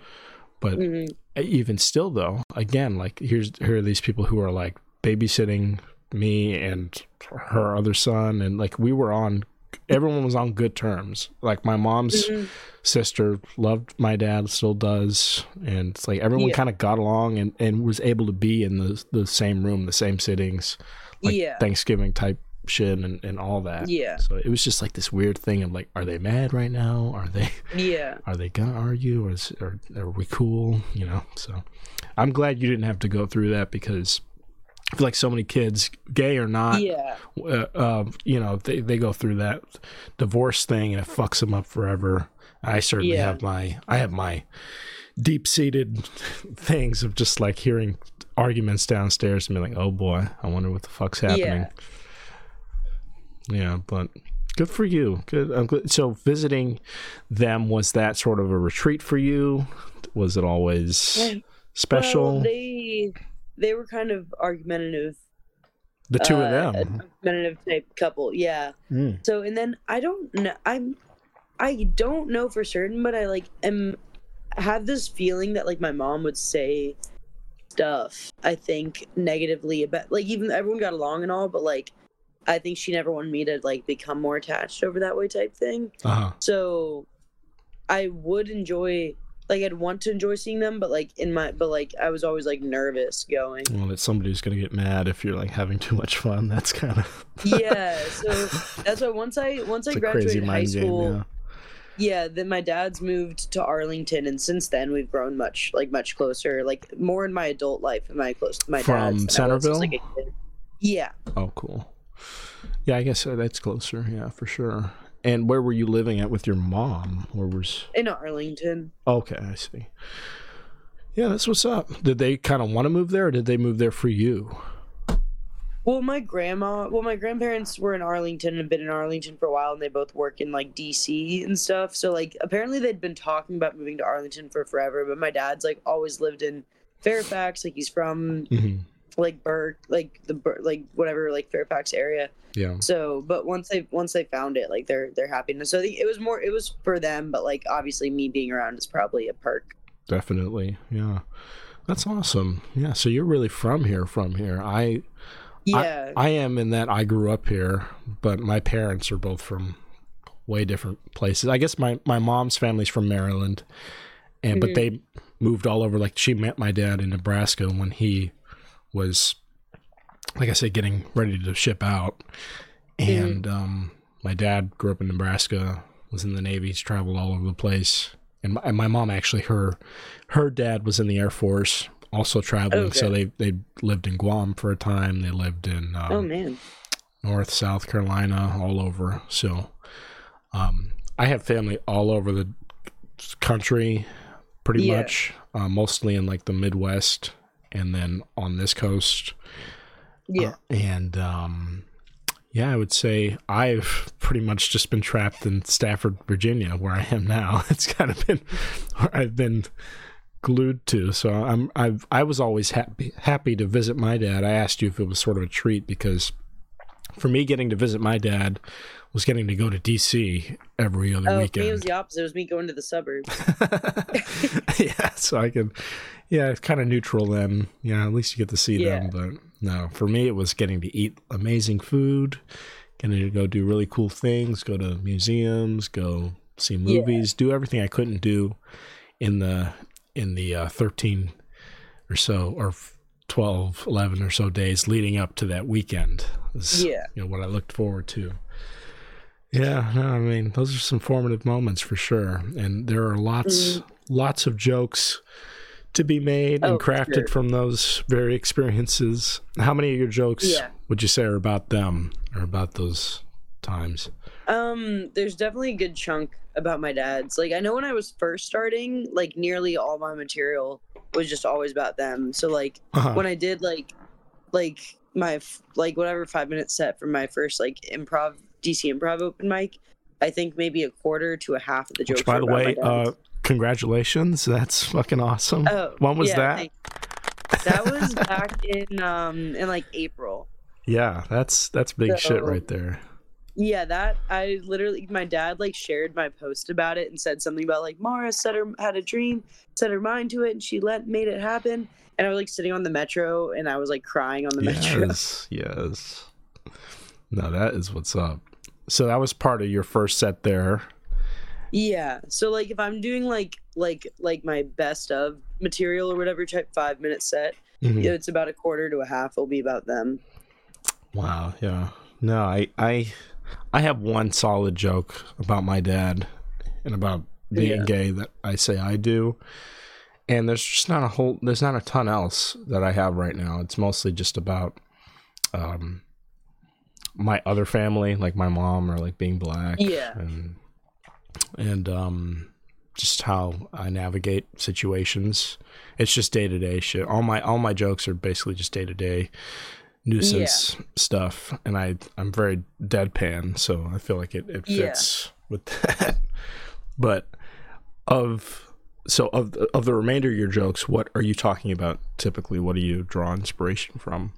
But mm-hmm. even still, though, again, like here's here are these people who are like babysitting me and her other son, and like we were on. Everyone was on good terms. Like my mom's mm-hmm. sister loved my dad, still does, and it's like everyone yeah. kind of got along and, and was able to be in the the same room, the same sittings, like yeah. Thanksgiving type shit and, and all that. Yeah. So it was just like this weird thing of like, are they mad right now? Are they? Yeah. [laughs] Are they gonna argue? Or, is, or are we cool? You know. So I'm glad you didn't have to go through that because like so many kids, gay or not, yeah, uh, uh, you know, they they go through that divorce thing and it fucks them up forever. I certainly yeah. have my I have my deep seated things of just like hearing arguments downstairs and be like, oh boy, I wonder what the fuck's happening. Yeah. Yeah, but good for you. Good. I'm. So visiting them was that sort of a retreat for you? Was it always special? Well, they they were kind of argumentative. The two uh, of them, argumentative type couple. Yeah. Mm. So and then I don't know. I'm I don't know for certain, but I like am have this feeling that like my mom would say stuff. I think negatively about like even everyone got along and all, but like I think she never wanted me to like become more attached over that way type thing. Uh-huh. So I would enjoy like I'd want to enjoy seeing them, but like in my but like I was always like nervous going. Well, that somebody's gonna get mad if you're like having too much fun. That's kind of [laughs] yeah. So that's why once I once it's I graduated high school. Game, yeah. Yeah, then my dad's moved to Arlington, and since then we've grown much, like much closer, like more in my adult life. Am I close to my from Centerville? Like yeah. Oh, cool. Yeah, I guess uh, that's closer. Yeah, for sure. And where were you living at with your mom? Where was in Arlington? Okay, I see. Yeah, that's what's up. Did they kind of want to move there, or did they move there for you? Well, my grandma, well, my grandparents were in Arlington and have been in Arlington for a while, and they both work in like DC and stuff. So, like, apparently they'd been talking about moving to Arlington for forever. But my dad's like always lived in Fairfax. Like, he's from mm-hmm like Burke, like the like whatever, like Fairfax area. Yeah. So, but once they once they found it, like they're they're happy. And so it was more, it was for them, but like obviously me being around is probably a perk. Definitely, yeah. That's awesome. Yeah. So you're really from here, from here. I Yeah. I, I am in that I grew up here, but my parents are both from way different places. I guess my, my mom's family's from Maryland, and but mm-hmm. they moved all over. Like she met my dad in Nebraska when he was, like I said, getting ready to ship out, and um, my dad grew up in Nebraska, was in the Navy, he's traveled all over the place, and my, and my mom actually her her dad was in the Air Force, also traveling. So they they lived in Guam for a time. They lived in um, oh man. North, South Carolina, all over. So um, I have family all over the country, pretty Yeah. much, uh, mostly in like the Midwest and then on this coast. Yeah. Uh, and um, yeah, I would say I've pretty much just been trapped in Stafford, Virginia, where I am now. [laughs] It's kind of been where I've been glued to. So I'm I've I was always happy happy to visit my dad. I asked you if it was sort of a treat because for me getting to visit my dad was getting to go to DC every other oh, for weekend. me it was the opposite. It was me going to the suburbs. [laughs] [laughs] yeah, so I could, yeah, it's kind of neutral then. Yeah, at least you get to see Yeah. them. But no, for me, it was getting to eat amazing food, getting to go do really cool things, go to museums, go see Yeah. movies, do everything I couldn't do in the in the uh, 13 or so or 12 11 or so days leading up to that weekend is, Yeah. you know what i looked forward to yeah no i mean those are some formative moments for sure and there are lots lots of jokes to be made. Oh, and crafted sure. from those very experiences how many of your jokes Yeah. would you say are about them or about those times Um, there's definitely a good chunk about my dad's. Like I know when I was first starting, like nearly all my material was just always about them. So like uh-huh. when I did like like my like whatever five minute set from my first like improv DC improv open mic, I think maybe a quarter to a half of the jokes. which by the way uh congratulations that's fucking awesome oh, when was yeah, that that was back in um in like April. Yeah, that's that's big shit right there. Yeah, that I literally my dad like shared my post about it and said something about like Mara said her had a dream, set her mind to it, and she let made it happen. And I was like sitting on the metro and I was like crying on the metro. Yes, yes. No, that is what's up. So that was part of your first set there. Yeah. So like if I'm doing like like like my best of material or whatever type five minute set, Mhm. it's about a quarter to a half. It'll be about them. Wow, yeah. No, I I I have one solid joke about my dad and about being Yeah. gay that I say I do. And there's just not a whole there's not a ton else that I have right now. It's mostly just about um my other family, like my mom or like being black. Yeah. And and um just how I navigate situations. It's just day to day shit. All my all my jokes are basically just day to day nuisance stuff, and I I'm very deadpan, so I feel like it it Yeah. fits with [laughs] that. But of so of the, of the remainder of your jokes, what are you talking about typically? What do you draw inspiration from?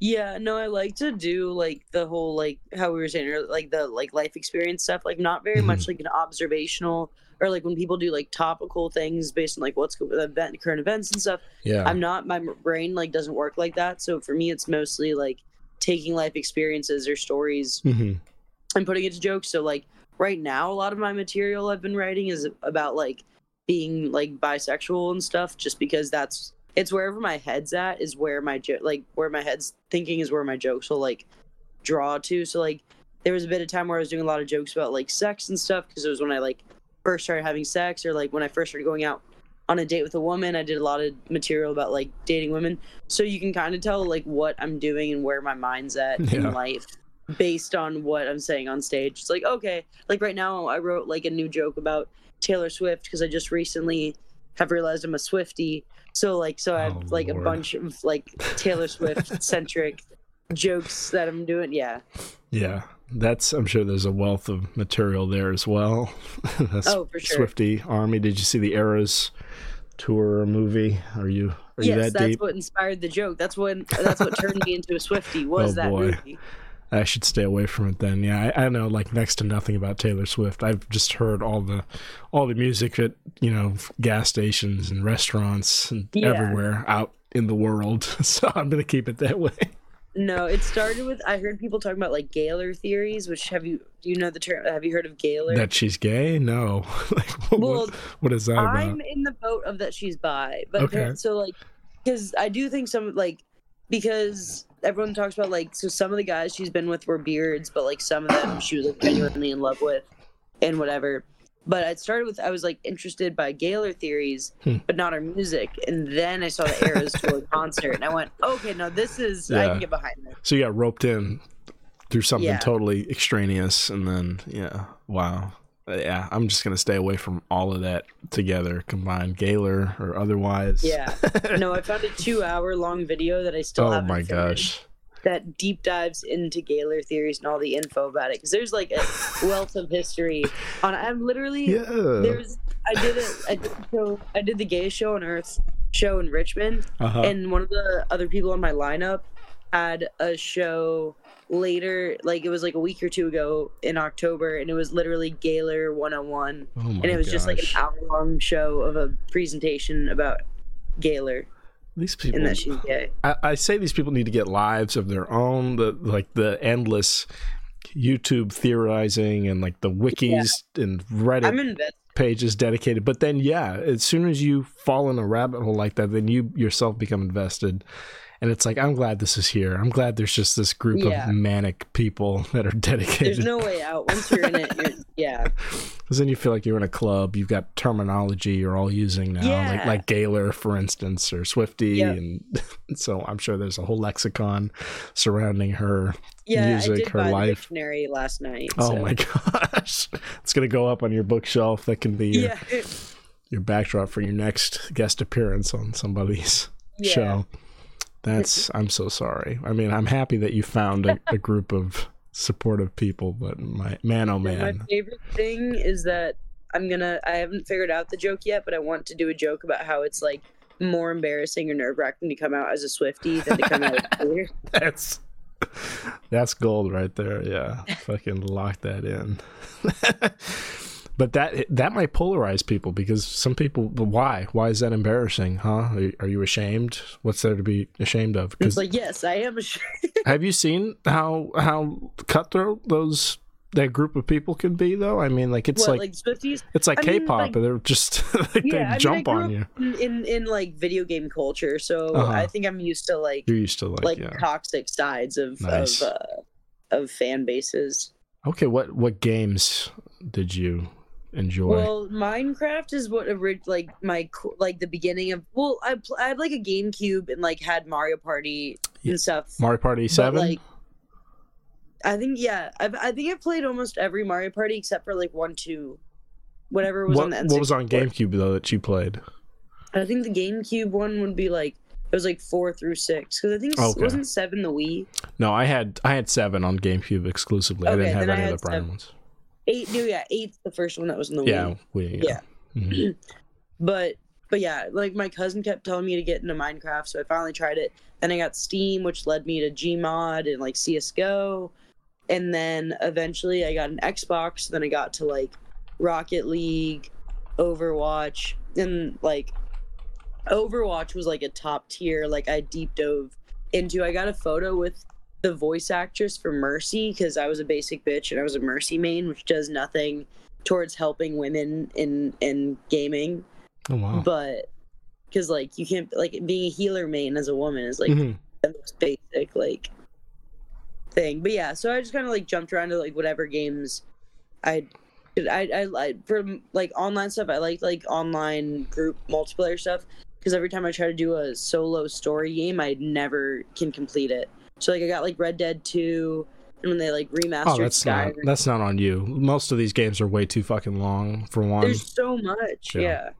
Yeah, no, I like to do like the whole like how we were saying earlier, like the like life experience stuff, like not very much like an observational or like when people do like topical things based on like what's go- event current events and stuff. Yeah, I'm not my brain like doesn't work like that. So for me, it's mostly like taking life experiences or stories hmm and putting it to jokes. So like right now, a lot of my material I've been writing is about like being like bisexual and stuff, just because that's it's wherever my head's at is where my jo- like where my head's thinking is where my jokes will like draw to. So like there was a bit of time where I was doing a lot of jokes about like sex and stuff because it was when I like first started having sex or like when I first started going out on a date with a woman. I did a lot of material about like dating women, so you can kind of tell like what I'm doing and where my mind's at [laughs] Yeah. in life based on what I'm saying on stage. It's like, okay, like right now I wrote like a new joke about Taylor Swift because I just recently have realized I'm a Swifty. So like so I have Oh, like Lord. a bunch of like Taylor Swift [laughs] centric jokes that I'm doing. Yeah. yeah. That's I'm sure there's a wealth of material there as well. [laughs] That's Oh, for sure. Swifty Army. Did you see the Eras tour movie? Are you are you yes, that that's deep? what inspired the joke. That's what that's what turned me into a Swifty [laughs] oh, was Oh, that boy. movie. I should stay away from it then. Yeah, I, I know like next to nothing about Taylor Swift. I've just heard all the all the music at you know gas stations and restaurants and Yeah. everywhere out in the world. [laughs] So I'm gonna keep it that way. no, it started with I heard people talking about like Gaylor theories, which have you do you know the term? Have you heard of Gaylor? That she's gay? No. [laughs] like, what, Well, what is that I'm in the boat of that she's bi, but Okay. so like because I do think some like because everyone talks about like so some of the guys she's been with were beards, but like some of them she was like genuinely in love with and whatever. But I started with I was like interested by Gaylor theories, Hmm. but not her music, and then I saw the Eras Tour [laughs] concert, and I went, okay, no, this is I can get behind this. So you got roped in through something Yeah. totally extraneous, and then yeah, wow, yeah. I'm just gonna stay away from all of that together, combined, Gaylor or otherwise. Yeah. [laughs] No, I found a two-hour long video that I still oh haven't my gosh. that deep dives into Gaylor theories and all the info about it because there's like a [laughs] wealth of history on. I'm literally Yeah. there's I did it. I did. I did the gay show on Earth show in Richmond, Uh-huh. and one of the other people on my lineup had a show later like it was like a week or two ago in october and it was literally gaylor 101 oh my and it was just like an hour long show of a presentation about gaylor These people. and that she's gay I, I say these people need to get lives of their own. The like the endless YouTube theorizing and like the wikis and Reddit pages dedicated. But then, yeah, as soon as you fall in a rabbit hole like that, then you yourself become invested. And it's like, I'm glad this is here. I'm glad there's just this group Yeah. of manic people [laughs] that are dedicated. there's no way out once you're in it you're, [laughs] yeah Because then you feel like you're in a club. You've got terminology you're all using now, like Yeah. like Gaylor, for instance, or Swifty, Yeah. and [laughs] so I'm sure there's a whole lexicon surrounding her. yeah Music, i did her buy life. the dictionary last night Oh so- my gosh, it's gonna go up on your bookshelf. That can be your, yeah your backdrop for your next guest appearance on somebody's Yeah. show. That's [laughs] I'm so sorry. I mean, I'm happy that you found a, a group of supportive people, but my man, oh man. My favorite thing is that I'm gonna. I haven't figured out the joke yet, but I want to do a joke about how it's like more embarrassing or nerve wracking to come out as a Swifty than to come out as [laughs] queer. that's that's gold right there. Yeah, [laughs] fucking lock that in. But that that might polarize people because some people. But why? Why is that embarrassing? Huh? Are, are you ashamed? What's there to be ashamed of? It's Because like, yes, I am ashamed. [laughs] have you seen how how cutthroat those that group of people can be? Though I mean, like it's what, like, like, it's like I mean, K-pop. like- they're just [laughs] like Yeah, they mean, I jump grew on you. In, in in like video game culture, so Uh-huh. I think I'm used to like You're used to like, like yeah. toxic sides of Nice. of uh, of fan bases. Okay, what what games did you enjoy? Well, Minecraft is what orig- like my like the beginning of. Well, I pl- I had like a GameCube and like had Mario Party Yeah. and stuff. Mario Party Seven. like, I think yeah, I've, I think I've played almost every Mario Party except for like one, two, whatever was what, on the what was on GameCube though that you played? I think the GameCube one would be like it was like four through six because I think Okay. wasn't seven the Wii. No, I had I had seven on GameCube exclusively. I didn't have I any of the prime ones. Eight, no, yeah, eight's the first one that was in the Yeah, we, Yeah. Mhm. [clears throat] But but yeah, like my cousin kept telling me to get into Minecraft, so I finally tried it. Then I got Steam, which led me to Gmod and like CS:GO, and then eventually I got an Xbox. Then I got to like Rocket League, Overwatch, and like Overwatch was like a top tier. Like I deep dove into. I got a photo with the voice actress for Mercy because I was a basic bitch and I was a Mercy main, which does nothing towards helping women in in gaming Oh wow. but because like you can't like being a healer main as a woman is like Mhm. the most basic like thing but yeah so i just kind of like jumped around to like whatever games i I, I, I for like online stuff i like like online group multiplayer stuff because every time i try to do a solo story game i never can complete it so like i got like red dead 2 and when they like remastered Oh, that's not that's not on you. Most of these games are way too fucking long. For one, there's so much Yeah. yeah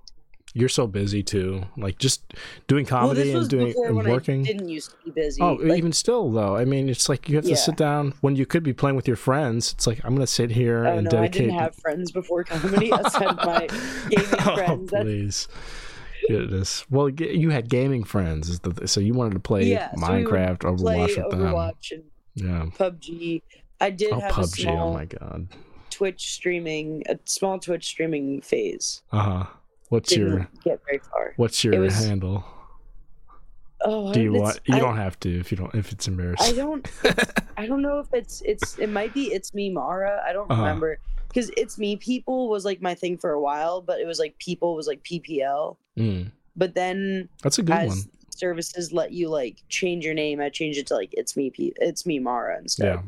you're so busy too. Like just doing comedy was and doing and working. i didn't used to be busy Oh, Like, even still though, I mean, it's like you have to sit down when you could be playing with your friends. It's like I'm gonna sit here Oh and no, I dedicate. didn't have friends before comedy. Outside my [laughs] gaming oh, friends. That's- please. Goodness. Well, you had gaming friends, so you wanted to play Yeah, so Minecraft, play Overwatch with them. Overwatch and Yeah. PUBG. I did Oh, have a PUBG. small Oh my god. Twitch streaming, a small Twitch streaming phase. Uh huh. What's Didn't your get very far. What's your was- handle? Oh, Do you want? You I, don't have to if you don't. If it's embarrassing, I don't. I don't know if it's it's. It might be it's me Mara. I don't [laughs] Uh-huh. remember because it's me people was like my thing for a while, but it was like people was like PPL. Mm, But then that's a good one. services let you like change your name, I changed it to like it's me. P- it's me Mara instead. Yeah.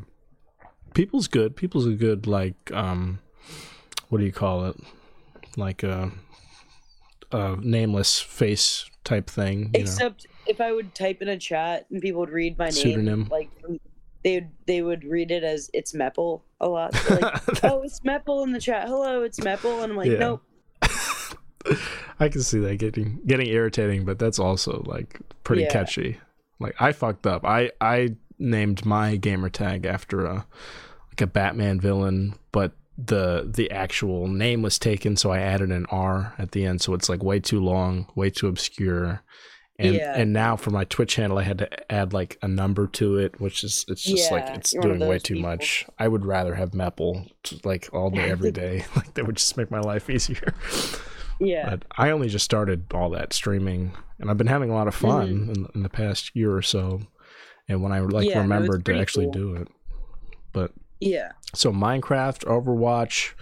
People's good. People's a good like um, what do you call it? Like a, a nameless face type thing. You Except if I would type in a chat and people would read my name, Pseudonym. like they would they would read it as it's Meppel a lot. [laughs] They're like, oh, it's Meppel in the chat. Hello, it's Meppel, and I'm like, Yeah. nope. [laughs] I can see that getting getting irritating, but that's also like pretty Yeah. catchy. Like I fucked up. I I named my gamer tag after a like a Batman villain, but the the actual name was taken, so I added an R at the end, so it's like way too long, way too obscure. And Yeah. and now for my Twitch handle, I had to add like a number to it, which is it's just like it's you're one of doing way too people. much. I would rather have t- like all day, every [laughs] day. [laughs] like that would just make my life easier. Yeah. But I only just started all that streaming, and I've been having a lot of fun in, in the past year or so. And when I like Mm-hmm. Yeah, no, remembered to actually cool. do it, but yeah. so Minecraft, Overwatch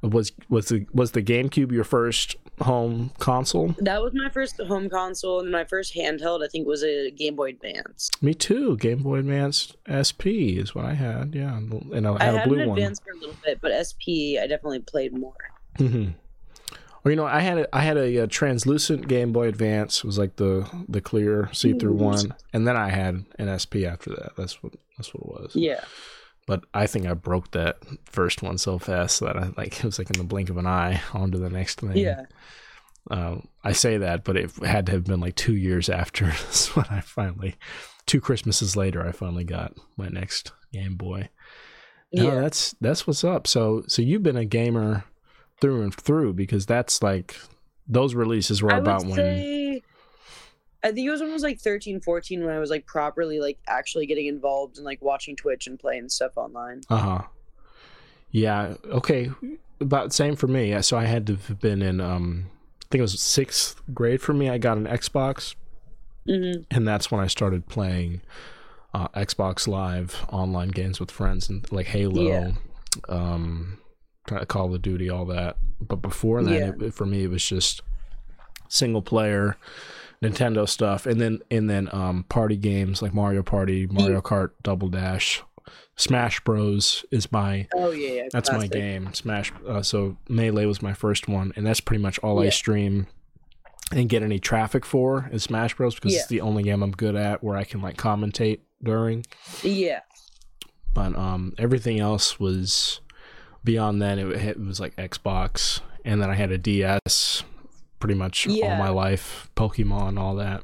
was was the was the GameCube your first home console? That was my first home console, and my first handheld, I think, was a Game Boy Advance. Me too. Game Boy Advance SP is what I had. Yeah, and I I had a had blue an one. Advance for a little bit, but SP, I definitely played more. hmm Or you know, I had a, I had a, uh translucent Game Boy Advance. It was like the the clear see through Ooh. one, and then I had an SP after that. That's what that's what it was. Yeah. But I think I broke that first one so fast that I like [laughs] it was like in the blink of an eye [laughs] onto the next thing. Yeah. Uh, I say that, but it had to have been like two years after [laughs] this when I finally, two Christmases later, I finally got my next Game Boy. No, Yeah. that's that's what's up. So so you've been a gamer through and through because that's like those releases were I about when I think it was when I was like 13, 14 when I was like properly like actually getting involved and like watching Twitch and playing stuff online. uh huh. Yeah. Okay. About same for me. Yeah, So I had to have been in um I think it was sixth grade for me. I got an Xbox hmm and that's when I started playing uh, Xbox Live online games with friends and like Halo, Yeah. um, Call of Duty, all that. But before that, Yeah. it, for me, it was just single player Nintendo stuff, and then and then um, party games like Mario Party, Mario Kart, Double Dash, Smash Bros is my Oh yeah, yeah. that's my game. Smash. Uh, so Melee was my first one, and that's pretty much all I stream and get any traffic for is Smash Bros. because Yeah. it's the only game I'm good at where I can like commentate during. Yeah. But um, everything else was beyond that. It, it was like Xbox, and then I had a DS. Pretty much all my life, Pokemon, all that.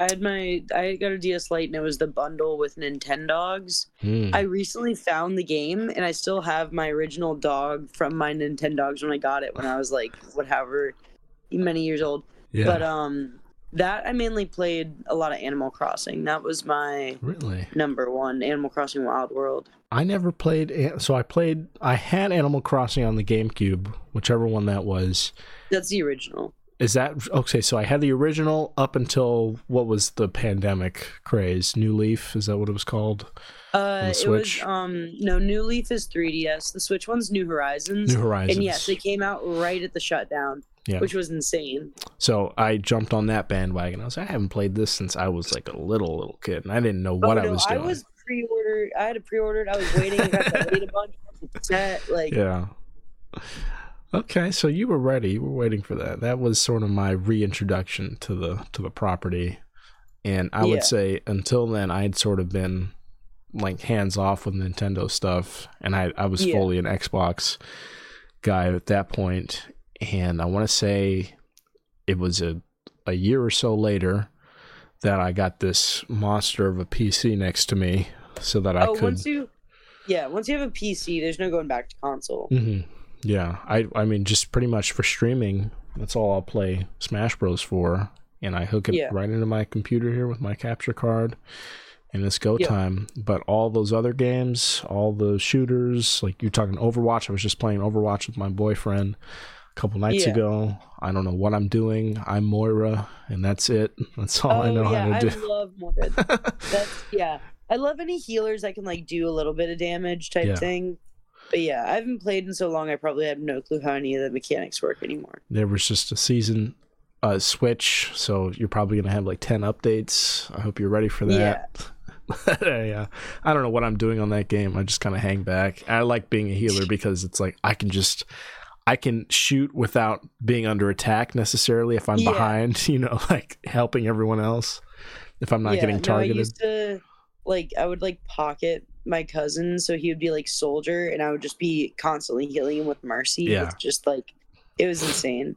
I had my I got a DS Lite and it was the bundle with Nintendogs. Hmm. I recently found the game and I still have my original dog from my Nintendogs when I got it when I was like whatever many years old. yeah, But um that I mainly played a lot of Animal Crossing. That was my really. number one, Animal Crossing Wild World. I never played. So I played. I had Animal Crossing on the GameCube, whichever one that was. That's the original. Is that okay? So I had the original up until what was the pandemic craze? New Leaf is that what it was called? Uh, it was um no New Leaf is 3DS. The Switch one's New Horizons. New Horizons. And yes, they came out right at the shutdown, Yeah. which was insane. So I jumped on that bandwagon. I was like, I haven't played this since I was like a little little kid, and I didn't know oh, what oh, I was doing. I was pre-ordered. I had it pre-ordered. I was waiting. I got to wait a bunch. Set like yeah. Okay, so you were ready. You were waiting for that. That was sort of my reintroduction to the to the property, and I Yeah. would say until then I'd sort of been like hands off with Nintendo stuff, and I I was Yeah. fully an Xbox guy at that point. And I want to say it was a a year or so later that I got this monster of a PC next to me, so that I oh, could. once you, yeah, once you have a PC, there's no going back to console. hmm Yeah, I I mean just pretty much for streaming. That's all I'll play Smash Bros for, and I hook it Yeah. right into my computer here with my capture card, and it's go Yeah. time. But all those other games, all the shooters, like you're talking Overwatch. I was just playing Overwatch with my boyfriend. A couple nights Yeah. ago. I don't know what I'm doing. I'm Moira, and that's it. That's all I know Oh, yeah, how to I do. I love Moira. [laughs] That's yeah. I love any healers that can like do a little bit of damage type Yeah. thing. But yeah, I haven't played in so long. I probably have no clue how any of the mechanics work anymore. there was just a season uh, switch, so you're probably gonna have like ten updates. I hope you're ready for that. Yeah. [laughs] Yeah. I don't know what I'm doing on that game. I just kind of hang back. I like being a healer [laughs] because it's like I can just I can shoot without being under attack necessarily if I'm Yeah. behind, [laughs] you know, like helping everyone else if I'm not yeah, getting no, I targeted. used to like I would like pocket my cousin, so he would be like soldier, and I would just be constantly healing him with mercy. Yeah. with just like it was insane.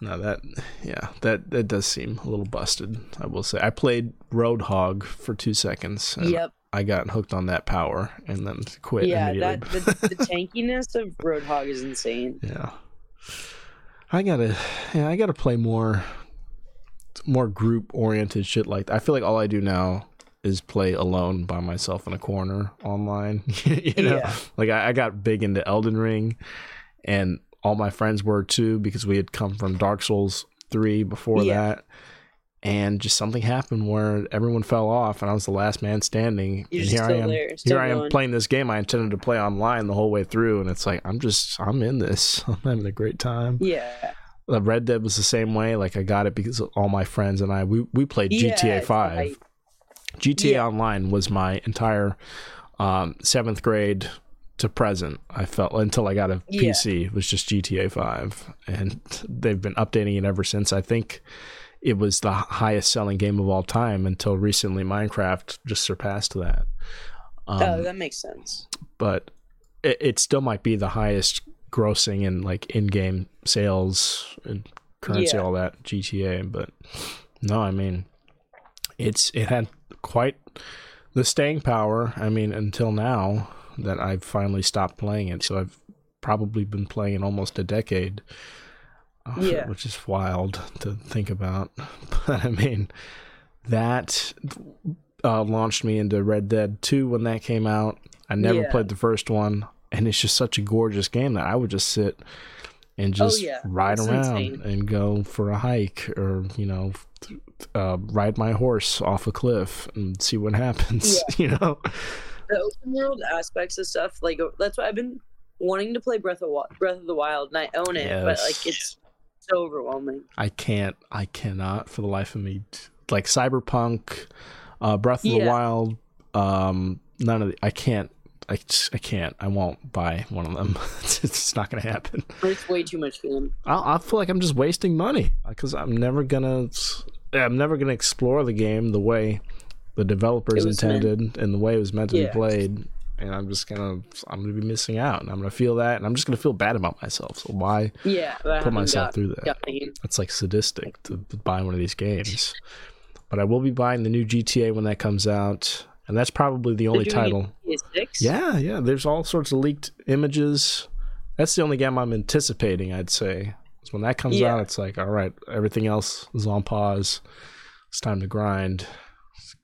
No, that yeah, that that does seem a little busted. I will say. I played Roadhog for two seconds. Yep. I got hooked on that power and then quit yeah, that the, [laughs] the tankiness of Roadhog is insane. yeah, I gotta yeah, I gotta play more more group oriented shit like that. I feel like all I do now is play alone by myself in a corner online. [laughs] you know, Yeah. like I, I got big into Elden Ring, and all my friends were too because we had come from Dark Souls three before Yeah. that, and just something happened where everyone fell off, and I was the last man standing. You're and here I am. here I am playing this game I intended to play online the whole way through, and it's like I'm just I'm in this. [laughs] I'm having a great time. Yeah, Uh, Red Dead was the same way. Like I got it because all my friends and I we we played Yeah, GTA Five. like- GTA Yeah. Online was my entire um, seventh grade to present. I felt until I got a Yeah. PC. It was just GTA Five, and they've been updating it ever since. I think it was the highest selling game of all time until recently. Minecraft just surpassed that. Um, oh, that makes sense. but it, it still might be the highest grossing in like in-game sales and currency Yeah. all that GTA but no I mean it's it had quite the staying power I mean until now that I've finally stopped playing it so I've probably been playing it almost a decade Yeah. which is wild to think about [laughs] but I mean that uh, launched me into Red Dead 2 when that came out. I never Yeah. played the first one, and it's just such a gorgeous game that I would just sit and just Oh, yeah. ride It's around insane. and go for a hike or, you know, uh, ride my horse off a cliff and see what [laughs] happens, you know? the open world aspects of stuff like that's why I've been wanting to play Breath of Breath of the Wild and I own it, but like it's so overwhelming. I can't, I cannot for the life of me. Like Cyberpunk, uh, Breath of the Wild, um, none of the, I can't, I, I can't, I won't buy one of them. [laughs] it's, it's not going to happen. It's way too much for them. I, I feel like I'm just wasting money because I'm never gonna I'm never gonna explore the game the way the developers was meant- intended and the way it was meant to Yeah. be played. And I'm just gonna I'm gonna be missing out, and I'm gonna feel that, and I'm just gonna feel bad about myself. So why Yeah, put myself got- through that? That's like sadistic to buy one of these games. But I will be buying the new GTA when that comes out, and that's probably the only title. Yeah, yeah. There's all sorts of leaked images. That's the only game I'm anticipating. I'd say. 'Cause when that comes Yeah. out, it's like, all right, everything else is on pause. It's time to grind.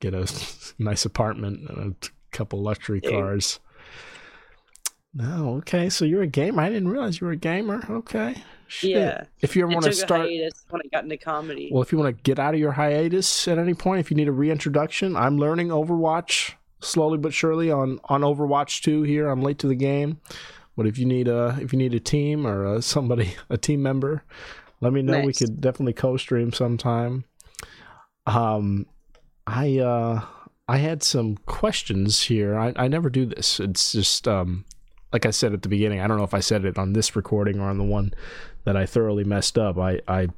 Get a [laughs] nice apartment and a couple luxury cars. No, okay. So you're a gamer. I didn't realize you were a gamer. Okay. Shit. Yeah. If you ever want to start, hiatus when I got into comedy. well, if you want to get out of your hiatus at any point, if you need a reintroduction, I'm learning Overwatch slowly but surely on on Overwatch 2 here. I'm late to the game. But if you need a if you need a team or uh somebody [laughs] a team member, let me know. We could definitely co-stream sometime. Um I uh I had some questions here. I, I never do this. It's just um like I said at the beginning, I don't know if I said it on this recording or on the one that I thoroughly messed up. I, I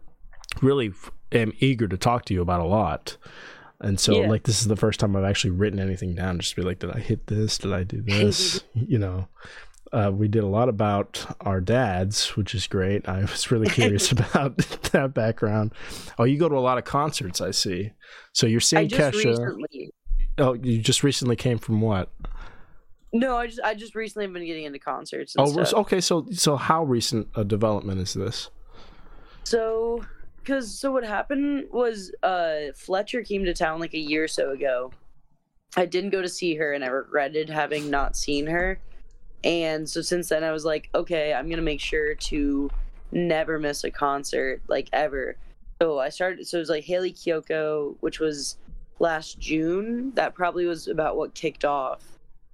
really am eager to talk to you about a lot. And so, Yeah. like, this is the first time I've actually written anything down. Just be like, did I hit this? Did I do [laughs] this? you know, uh, we did a lot about our dads, which is great. I was really curious [laughs] about that background. Oh, you go to a lot of concerts, I see. So you're I seeing just Kesha. recently. Oh, you just recently came from what? No, I just I just recently been getting into concerts. And Oh, stuff. okay. So, so how recent a development is this? So, because so what happened was uh Fletcher came to town like a year or so ago. I didn't go to see her, and I regretted having not seen her. And so since then, I was like, okay, I'm gonna make sure to never miss a concert like ever. So I started. So it was like Hayley Kiyoko, which was last June. That probably was about what kicked off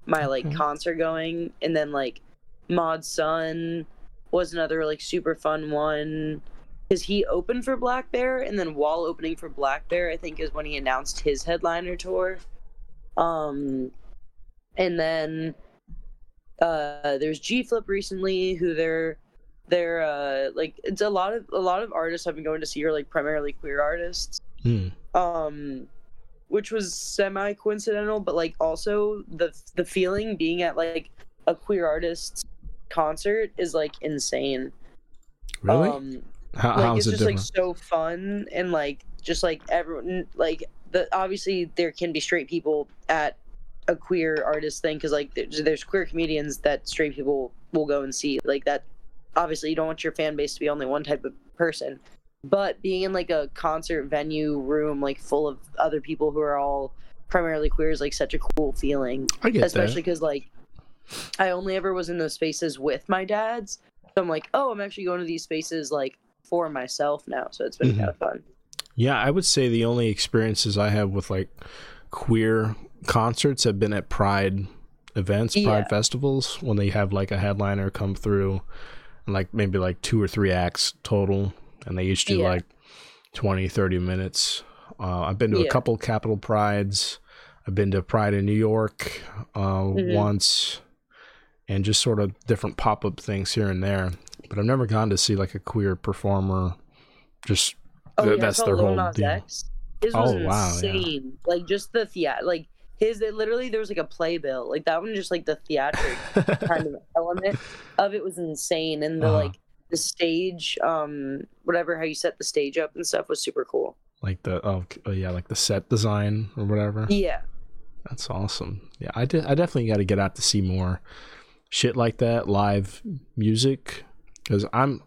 my like Okay. concert going, and then like Mod Sun was another like super fun one because he opened for Black Bear, and then while opening for Black Bear, I think is when he announced his headliner tour. Um, and then uh, there's G Flip recently, who they're they're uh like it's a lot of a lot of artists I've been going to see are like primarily queer artists. Hmm. Um, which was semi coincidental, but like also the the feeling being at like a queer artist's concert is like insane. Really? Um, How, like how it's just like so fun and like just like everyone like the obviously there can be straight people at a queer artist thing because like there's, there's queer comedians that straight people will go and see like that obviously you don't want your fan base to be only one type of person but being in like a concert venue room like full of other people who are all primarily queer is like such a cool feeling I get especially because like I only ever was in those spaces with my dad's. So I'm like, oh, I'm actually going to these spaces like for myself now. So it's been Mhm. kind of fun. Yeah, I would say the only experiences I have with like queer concerts have been at Pride events, Pride Yeah. festivals, when they have like a headliner come through and like maybe like two or three acts total, and they each do Yeah. like 20, 30 minutes. Uh, I've been to a couple Capital Prides. I've been to Pride in New York uh, Mhm. once, and just sort of different pop up things here and there. But I've never gone to see like a queer performer. Just Oh, Th- yeah, that's their whole Nas deal. X. His was Oh, wow, yeah. insane. Like just the theat, like his. It literally there was like a playbill. Like that one, just like the theatric [laughs] kind of element of it was insane, and the Uh-huh. like the stage, um, whatever how you set the stage up and stuff was super cool. like the oh, oh yeah, like the set design or whatever. Yeah, That's awesome. Yeah, I did. I definitely got to get out to see more shit like that, live music, because I'm.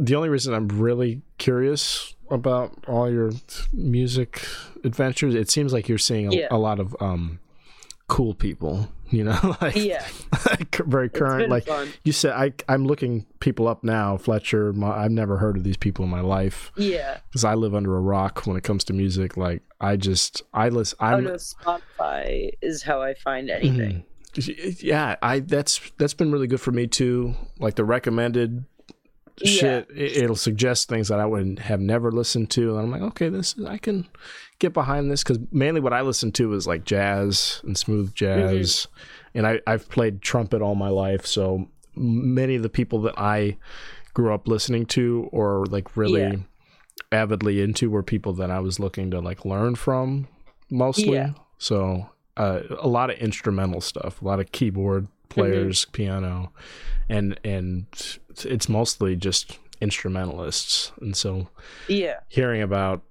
The only reason I'm really curious about all your music adventures, it seems like you're seeing a, Yeah. a lot of um, cool people. You know, [laughs] like, yeah, very current. Like fun. you said, I I'm looking people up now. Fletcher, my, I've never heard of these people in my life Yeah. because I live under a rock when it comes to music. Like I just I listen. oh I'm no, Spotify is how I find anything. Mhm. Yeah, I that's that's been really good for me too. Like the recommended Yeah. shit, it, it'll suggest things that I would have never listened to, and I'm like, okay, this is, I can get behind this because mainly what I listen to is like jazz and smooth jazz, and I I've played trumpet all my life, so many of the people that I grew up listening to or like really Yeah. avidly into were people that I was looking to like learn from mostly. Yeah. So uh, a lot of instrumental stuff, a lot of keyboard players, piano, and and it's mostly just instrumentalists. And so Yeah. hearing about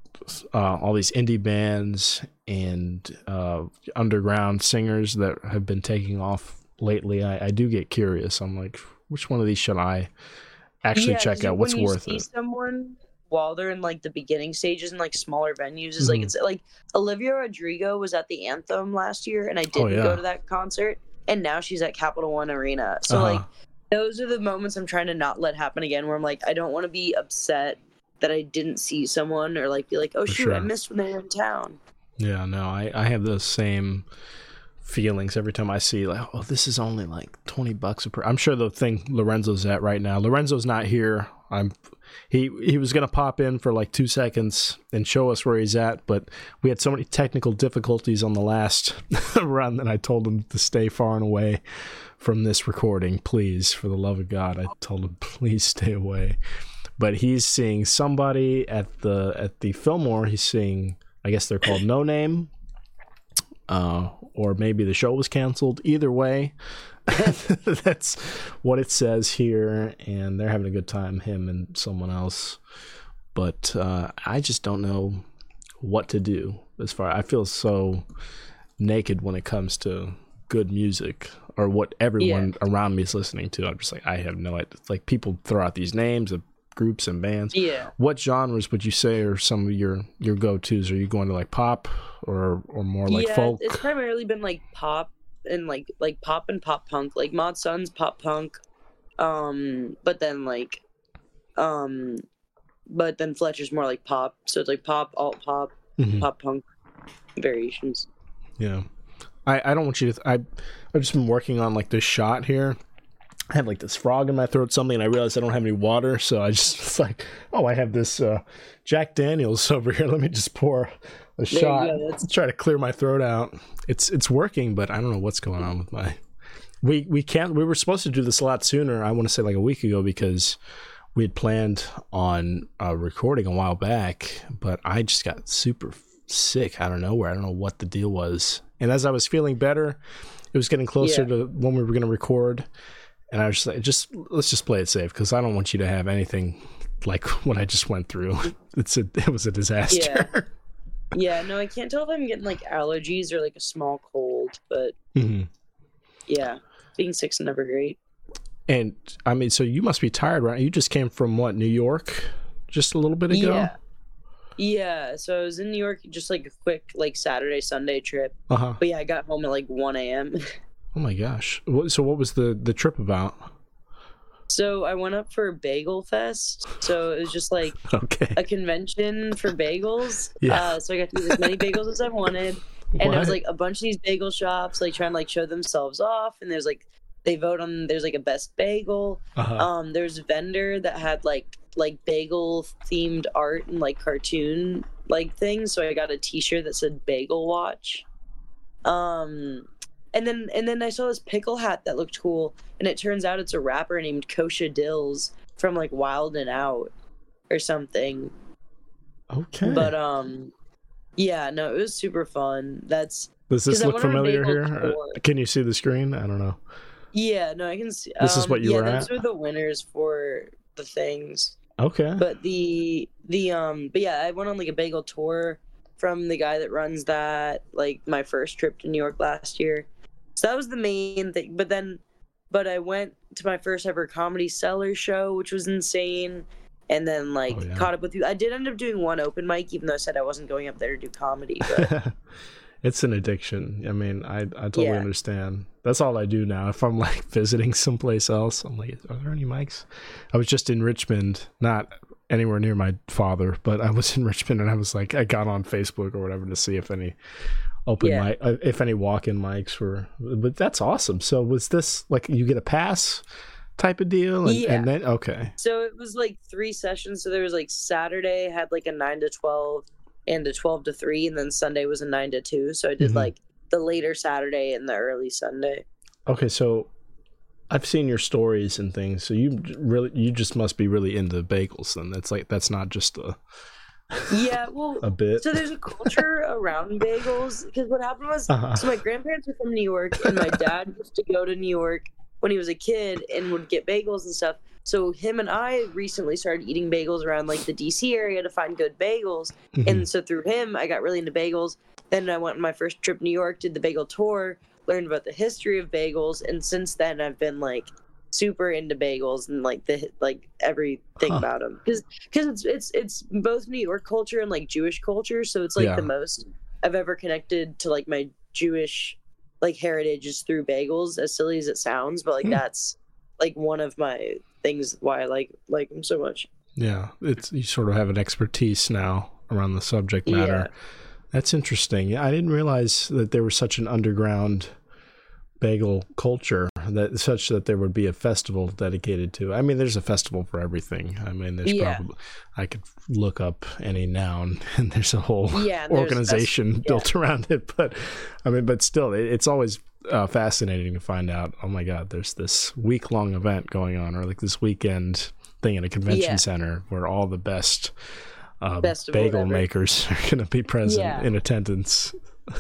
uh, all these indie bands and uh, underground singers that have been taking off lately, I, I do get curious. I'm like, which one of these should I actually Yeah, check out? What's when you worth see it? Someone while they're in like the beginning stages and like smaller venues is like Mhm. it's like Olivia Rodrigo was at the Anthem last year and I didn't Oh, yeah. go to that concert and now she's at Capital One Arena. So Uh-huh. like those are the moments I'm trying to not let happen again where I'm like I don't want to be upset that I didn't see someone or like be like oh For shoot I missed when they were in town. Yeah, no, I, I have those same feelings every time I see like, oh, this is only like twenty bucks a per. I'm sure the thing Lorenzo's at right now. Lorenzo's not here. I'm he he was gonna pop in for like two seconds and show us where he's at, but we had so many technical difficulties on the last [laughs] run that I told him to stay far and away from this recording, please, for the love of God. I told him please stay away. But he's seeing somebody at the at the Fillmore. He's seeing I guess they're called Noname, uh, or maybe the show was canceled. Either way, [laughs] that's what it says here, and they're having a good time, him and someone else. But uh, I just don't know what to do as far. I feel so naked when it comes to good music or what everyone around me is listening to. I'm just like I have no idea. Like people throw out these names of groups and bands Yeah. what genres would you say are some of your your go-to's are you going to like pop or or more like yeah, folk it's primarily been like pop and like like pop and pop punk. Like Mod Sun's pop punk. Um, but then like, um, but then Fletcher's more like pop. So it's like pop, alt pop, Mhm. pop punk variations. Yeah. I, I don't want you to. I, I've just been working on like this shot here. I have like this frog in my throat, something, and I realized I don't have any water. So I just [laughs] was like, oh, I have this uh, Jack Daniels over here. Let me just pour a shot. that's- Try to clear my throat out. It's it's working, but I don't know what's going on with my. We we can't. We were supposed to do this a lot sooner. I want to say like a week ago because we had planned on uh, recording a while back, but I just got super sick out of nowhere. I don't know what the deal was. And as I was feeling better, it was getting closer Yeah. to when we were going to record. And I was just like, just let's just play it safe because I don't want you to have anything like [laughs] what I just went through. [laughs] It's a it was a disaster. Yeah, [laughs] yeah no, I can't tell if I'm getting like allergies or like a small cold, but Mhm. yeah, being sick's never great. And I mean, so you must be tired, right? You just came from what New York, just a little bit ago. Yeah. Yeah, so I was in New York just like a quick like Saturday Sunday trip. Uh huh. But yeah, I got home at like 1 a.m. Oh my gosh. So what was the the trip about? So I went up for Bagel Fest. So it was just like [laughs] Okay. a convention for bagels. Yeah. Uh, so I got to eat as many bagels as I wanted. And it was like a bunch of these bagel shops like trying to like show themselves off. And there's like they vote on there's like a best bagel. Uh-huh. Um, there's a vendor that had like like bagel themed art and like cartoon like things. So I got a T-shirt that said Bagel Watch. Um, and then and then I saw this pickle hat that looked cool, and it turns out it's a rapper named Kosha Dillz from like Wild and Out or something. okay. But um, yeah, no, it was super fun. That's Does this look went on a familiar here? Uh. Can you see the screen? I don't know. yeah, no, I can see. This is um, what you yeah, were those at? are the winners for the things. Okay. but the the um but yeah i went on like a bagel tour from the guy that runs that like my first trip to new york last year so that was the main thing but then but i went to my first ever comedy cellar show which was insane and then like Oh, yeah. caught up with you i did end up doing one open mic even though i said i wasn't going up there to do comedy but [laughs] it's an addiction. I mean, I I totally Yeah. understand. That's all I do now. If I'm like [laughs] visiting someplace else, I'm like, are there any mics? I was just in Richmond, not anywhere near my father, but I was in Richmond, and I was like, I got on Facebook or whatever to see if any open Yeah. mic, uh, if any walk-in mics were. But that's awesome. So was this like you get a pass type of deal, and, Yeah. and then okay, so it was like three sessions so there was like saturday had like a 9 to 12 and a 12 to 3 and then sunday was a 9 to 2 so i did Mhm. like the later saturday and the early sunday okay. So I've seen your stories and things. So you really, you just must be really into bagels. Then that's like that's not just a yeah well a bit. so there's a culture around bagels because what happened was Uh-huh. so my grandparents were from new york and my dad [laughs] used to go to new york when he was a kid and would get bagels and stuff so him and i recently started eating bagels around like the dc area to find good bagels Mhm. and so through him i got really into bagels then i went on my first trip to new york did the bagel tour learned about the history of bagels and since then i've been like super into bagels and like the like everything Huh. about them because because it's it's it's both new york culture and like jewish culture so it's like Yeah. the most i've ever connected to like my jewish like heritage is through bagels as silly as it sounds but like Hmm. that's like one of my things why i like like them so much yeah, it's you sort of have an expertise now around the subject matter. That's interesting. Yeah, I didn't realize that there was such an underground bagel culture that such that there would be a festival dedicated to. I mean, there's a festival for everything. I mean, there's Yeah. probably I could look up any noun [laughs] and there's a whole yeah organization yeah. built around it. But I mean, but still, it, it's always uh, fascinating to find out. Oh my God, there's this week long event going on, or like this weekend thing at a convention center where all the best. Uh, bagel makers [laughs] are going to be present in attendance.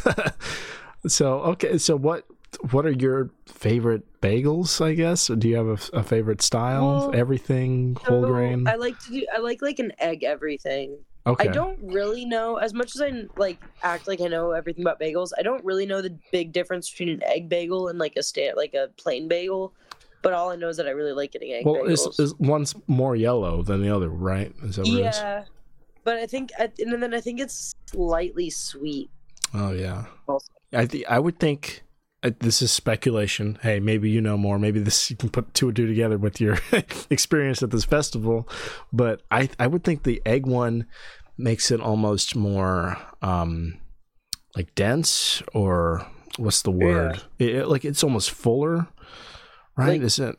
[laughs] so okay, so what what are your favorite bagels? I guess, or do you have a, a favorite style? Well, Everything whole So, grain. I like to do. I like like an egg everything. okay, I don't really know as much as I like act like I know everything about bagels. I don't really know the big difference between an egg bagel and like a sta- like a plain bagel. But all I know is that I really like getting egg Well, is, bagels. is one's more yellow than the other, right? Is that what it is? yeah, but I think I, and then I think it's slightly sweet. Oh yeah. Also. I th- I would think this is speculation. Hey, maybe you know more. Maybe this you can put two or two together with your [laughs] experience at this festival. But I I would think the egg one makes it almost more um like dense or what's the word? Yeah. It, like it's almost fuller, right? Like, is it?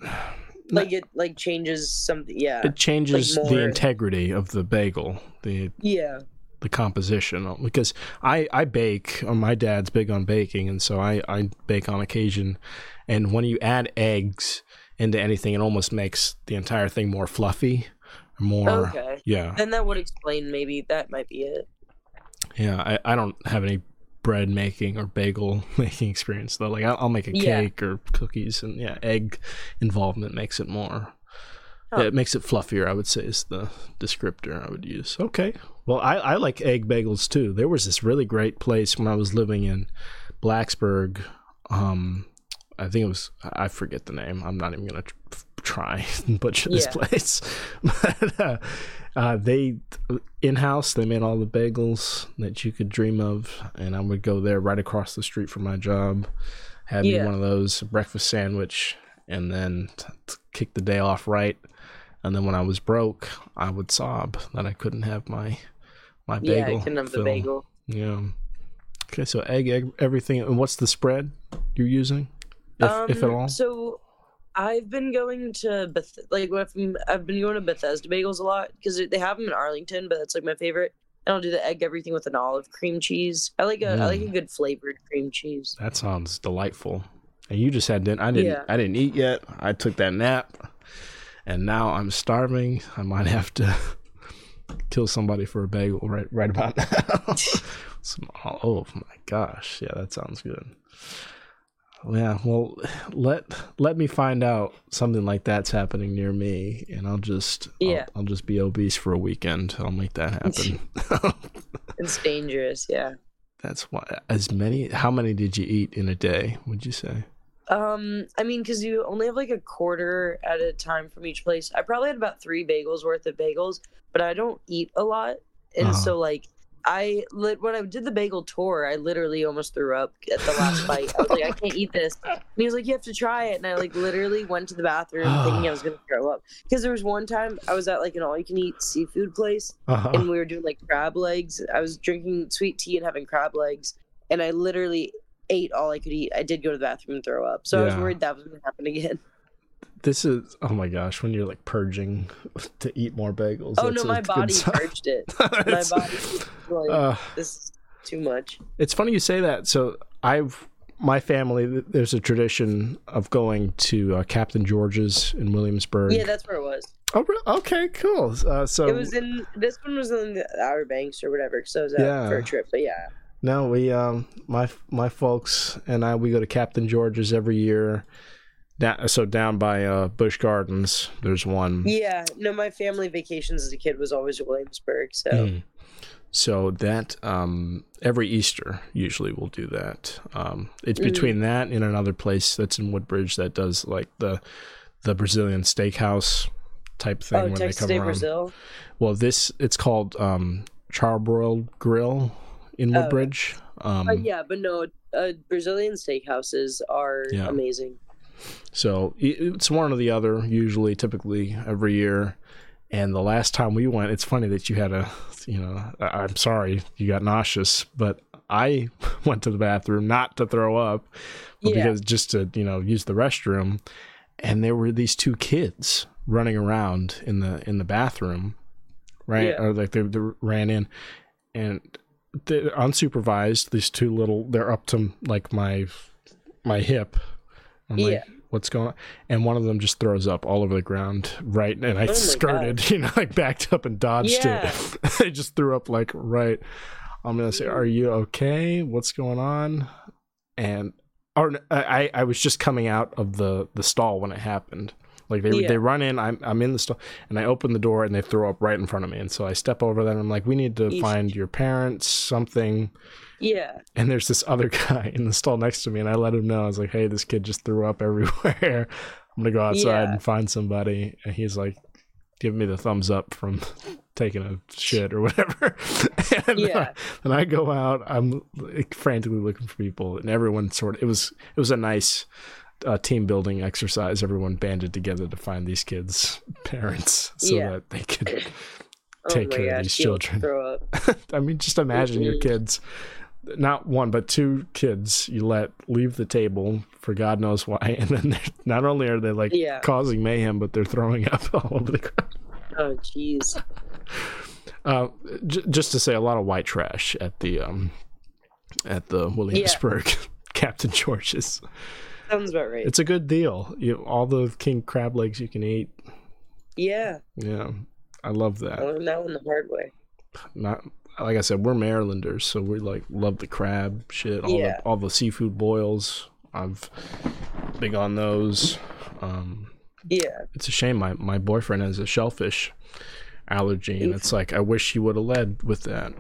Like it like changes something. Yeah, it changes like the integrity of the bagel. The yeah the composition because I I bake. Uh, my dad's big on baking, and so I I bake on occasion. And when you add eggs into anything, it almost makes the entire thing more fluffy, more. Okay. Yeah. Then that would explain maybe that might be it. Yeah, I I don't have any bread making or bagel [laughs] making experience though. Like I'll, I'll make a cake or cookies, and yeah, egg involvement makes it more Oh. Yeah, it makes it fluffier, I would say, is the descriptor I would use. Okay. Well, I, I like egg bagels too. There was this really great place when I was living in Blacksburg. Um, I think it was, I forget the name. I'm not even going to try and [laughs] butcher this yeah. place. [laughs] but uh, uh, they, in house, they made all the bagels that you could dream of. And I would go there right across the street from my job, have yeah. me one of those, breakfast sandwich, and then t- t- kick the day off right and then when I was broke, I would sob that I couldn't have my my bagel. Yeah, I couldn't have the bagel. Yeah. Okay, so egg, egg, everything. And what's the spread you're using, if, um, if at um, all? So I've been going to Beth- like I've been going to Bethesda Bagels a lot because they have them in Arlington, but that's like my favorite. And I'll do the egg everything with an olive cream cheese. I like a mm. I like a mm. good flavored cream cheese. That sounds delightful. And you just had dinner. I didn't. Yeah. I didn't eat yet. I took that nap and now I'm starving. I might have to [laughs] kill somebody for a bagel right right about now. [laughs] Some, oh my gosh, yeah, that sounds good. Yeah, well, let let me find out something like that's happening near me, and I'll just yeah, I'll, I'll just be obese for a weekend. I'll make that happen. [laughs] it's dangerous, yeah. That's why. As many? How many did you eat in a day? Would you say? Um, I mean, because you only have like a quarter at a time from each place. I probably had about three bagels worth of bagels, but I don't eat a lot, and uh-huh. so like I lit when I did the bagel tour, I literally almost threw up at the last [laughs] bite. I was like, I can't eat this. And he was like, You have to try it. And I like literally went to the bathroom thinking I [sighs] was gonna throw up. Because there was one time I was at like an all you can eat seafood place uh-huh. and we were doing like crab legs. I was drinking sweet tea and having crab legs. And I literally ate all I could eat. I did go to the bathroom and throw up. So yeah. I was worried that was going to happen again. [laughs] This is oh my gosh, when you're like purging [laughs] to eat more bagels. Oh no, my body purged it. [laughs] my body like uh, this is too much. It's funny you say that. So I've my family there's a tradition of going to uh, Captain George's in Williamsburg. Yeah, that's where it was. Oh, okay, cool. Uh, so it was in this one was in the Outer Banks or whatever. Because I was out yeah. for a trip, but yeah. No, we um my my folks and I we go to Captain George's every year. Down, so down by uh, Busch Gardens, there's one. Yeah, no, my family vacations as a kid was always at Williamsburg. So, mm. so that um, every Easter usually we'll do that. Um, it's mm. between that and another place that's in Woodbridge that does like the the Brazilian steakhouse type thing oh, when Texas they come Day around. Brazil. Well, this it's called um, Charbroiled Grill in oh, Woodbridge. Um, uh, yeah, but no, uh, Brazilian steakhouses are yeah. amazing. So it's one or the other, usually, typically every year. And the last time we went, it's funny that you had a, you know, I'm sorry you got nauseous, but I [laughs] went to the bathroom not to throw up, but yeah. because just to, you know, use the restroom. And there were these two kids running around in the in the bathroom, right? Yeah. Or like they, they ran in, and they're unsupervised. These two little, they're up to like my my hip. I'm yeah. like, what's going on? And one of them just throws up all over the ground, right? And I oh skirted, God. [laughs] you know, like backed up and dodged yeah. [laughs] it. I just threw up like right. I'm gonna say, "Are you okay? What's going on?" And or I I was just coming out of the the stall when it happened, like they yeah. they run in, I'm I'm in the store, and I open the door, and they throw up right in front of me. And so I step over and I'm like, "We need to find your parents, something." Yeah. And there's this other [laughs] guy in the stall next to me, and I let him know. I was like, "Hey, this kid just threw up [laughs] everywhere. I'm gonna go outside yeah. and find somebody." And he's like, "Give me the thumbs up from taking a shit or whatever. [laughs] and, Yeah. uh, and I go out, I'm like, frantically looking for people, and everyone sort of it was it was a nice uh, team building exercise. Everyone banded together to find these kids' [laughs] parents so Yeah. that they could. [laughs] Oh Take my care of these children. [laughs] I mean, just imagine your Mhm. kids, not one but two kids, you let leave the table for God knows why, and then they're, not only are they like Yeah. causing mayhem, but they're throwing up all over the ground. Oh jeez. Uh, j- just to say, a lot of white trash at the um, at the Williamsburg Captain George's. Sounds about right. It's a good deal. You all the king crab legs you can eat. yeah. Yeah, I love that. I learned that one the hard way. Not like I said, we're Marylanders, so we like love the crab shit. All Yeah. the all the seafood boils. I've big on those. Um, Yeah. it's a shame my my boyfriend has a shellfish allergy, and it's like I wish he would have led with that.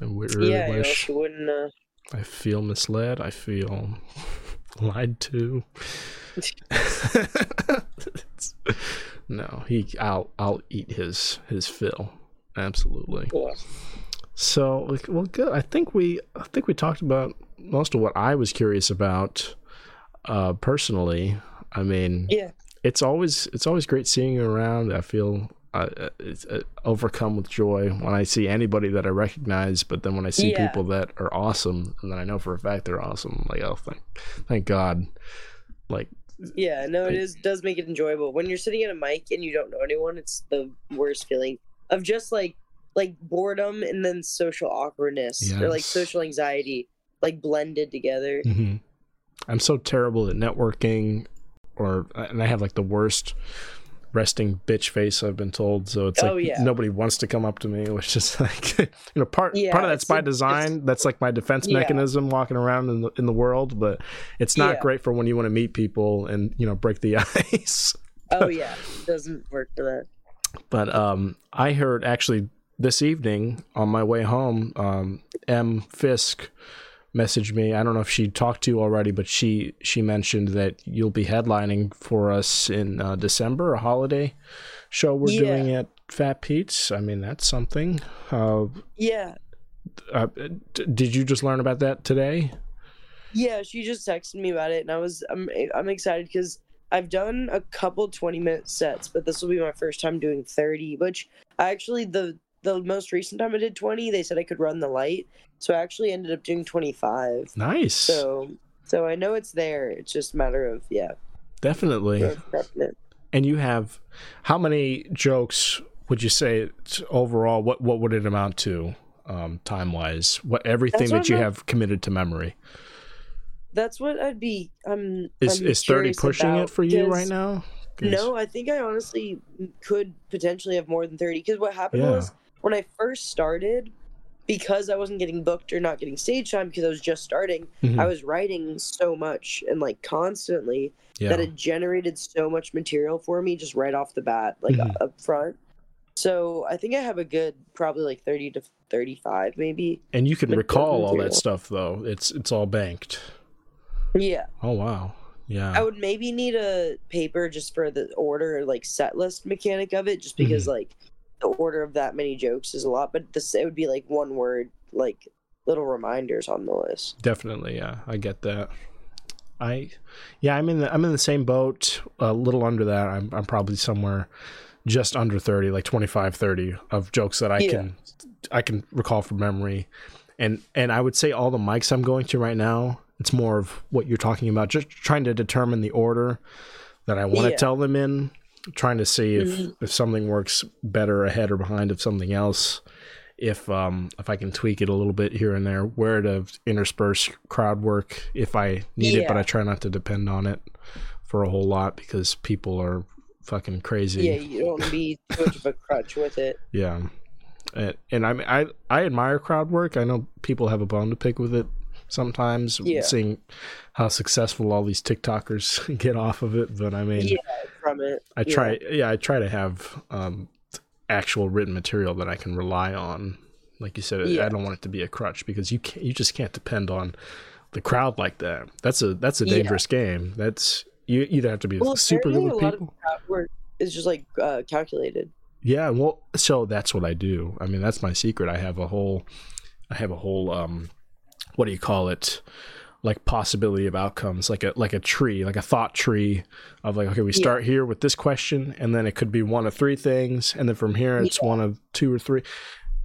I really yeah. You wish. also wouldn't. Uh, I feel misled. I feel lied to. No, he. I'll. I'll eat his his fill. Absolutely. yeah. So, like, well, good. I think we. I think we talked about most of what I was curious about. Uh, personally, I mean, Yeah. it's always it's always great seeing you around. I feel uh, it's, uh, overcome with joy when I see anybody that I recognize. But then when I see Yeah. people that are awesome, and then I know for a fact they're awesome, I'm like oh, thank, thank God. Like, Yeah, no, it I- is does make it enjoyable. When you're sitting at a mic and you don't know anyone, it's the worst feeling of just like like boredom and then social awkwardness or like social anxiety like blended together. mhm. I'm so terrible at networking, or and I have like the worst resting bitch face I've been told. So it's like Oh, yeah. nobody wants to come up to me, [laughs] which is like you know part Yeah, part of that's by design. That's like my defense Yeah. mechanism walking around in the in the world. But it's not great for when you want to meet people and you know break the [laughs] ice. Oh yeah, doesn't work for that. But um, I heard actually this evening on my way home, um, M Fisk messaged me. I don't know if she talked to you already, but she she mentioned that you'll be headlining for us in uh, December, a holiday show we're Yeah. doing at Fat Pete's. I mean, that's something. Uh, Yeah, uh, d- did you just learn about that today? yeah. She just texted me about it, and I was I'm I'm excited because I've done a couple 20 minute sets, but this will be my first time doing 30. Which I actually the the most recent time I did 20, they said I could run the light, so I actually ended up doing 25. Nice, So so I know it's there. It's just a matter of yeah, definitely. of. And you have how many jokes would you say it's overall? What what would it amount to um, time wise? What everything That's what that you I'm- have committed to memory That's what I'd be. I'm. is I'm is thirty pushing about, it for you right now? No, I think I honestly could potentially have more than 30 because what happened Yeah. was when I first started, because I wasn't getting booked or not getting stage time because I was just starting, Mhm. I was writing so much and like constantly yeah. that it generated so much material for me just right off the bat, like Mhm. up front. So I think I have a good probably like 30 to 35 maybe. and you can recall all that stuff though. It's it's all banked. Yeah. Oh wow, yeah. I would maybe need a paper just for the order, like set list mechanic of it, just because Mm-hmm. like the order of that many jokes is a lot. But this it would be like one word, like little reminders on the list. Definitely, yeah. I get that. I yeah, I'm in the I'm in the same boat, a little under that. I'm I'm probably somewhere just under 30, like 25 30 of jokes that I Yeah. can I can recall from memory. And and I would say all the mics I'm going to right now, it's more of what you're talking about, just trying to determine the order that I want to Yeah. tell them in, trying to see if Mhm. if something works better ahead or behind of something else if um if I can tweak it a little bit here and there, where to intersperse crowd work if I need it, but I try not to depend on it for a whole lot because people are fucking crazy. Yeah, you don't be too much of a crutch with it. Yeah. And, and I I I admire crowd work. I know people have a bone to pick with it sometimes, Yeah. seeing how successful all these TikTokers [laughs] get off of it. But I mean, Yeah, from it. I yeah. try, yeah. I try to have um, actual written material that I can rely on. Like you said, I don't want it to be a crutch because you can't, you just can't depend on the crowd like that. That's a that's a Yeah. dangerous game. That's you either have to be Well, super good with people. work is just like uh, calculated. Yeah, well, so that's what I do. I mean, that's my secret. I have a whole, I have a whole, um, what do you call it? Like possibility of outcomes, like a like a tree, like a thought tree of like, okay, we start here with this question, and then it could be one of three things, and then from here it's Yeah. one of two or three.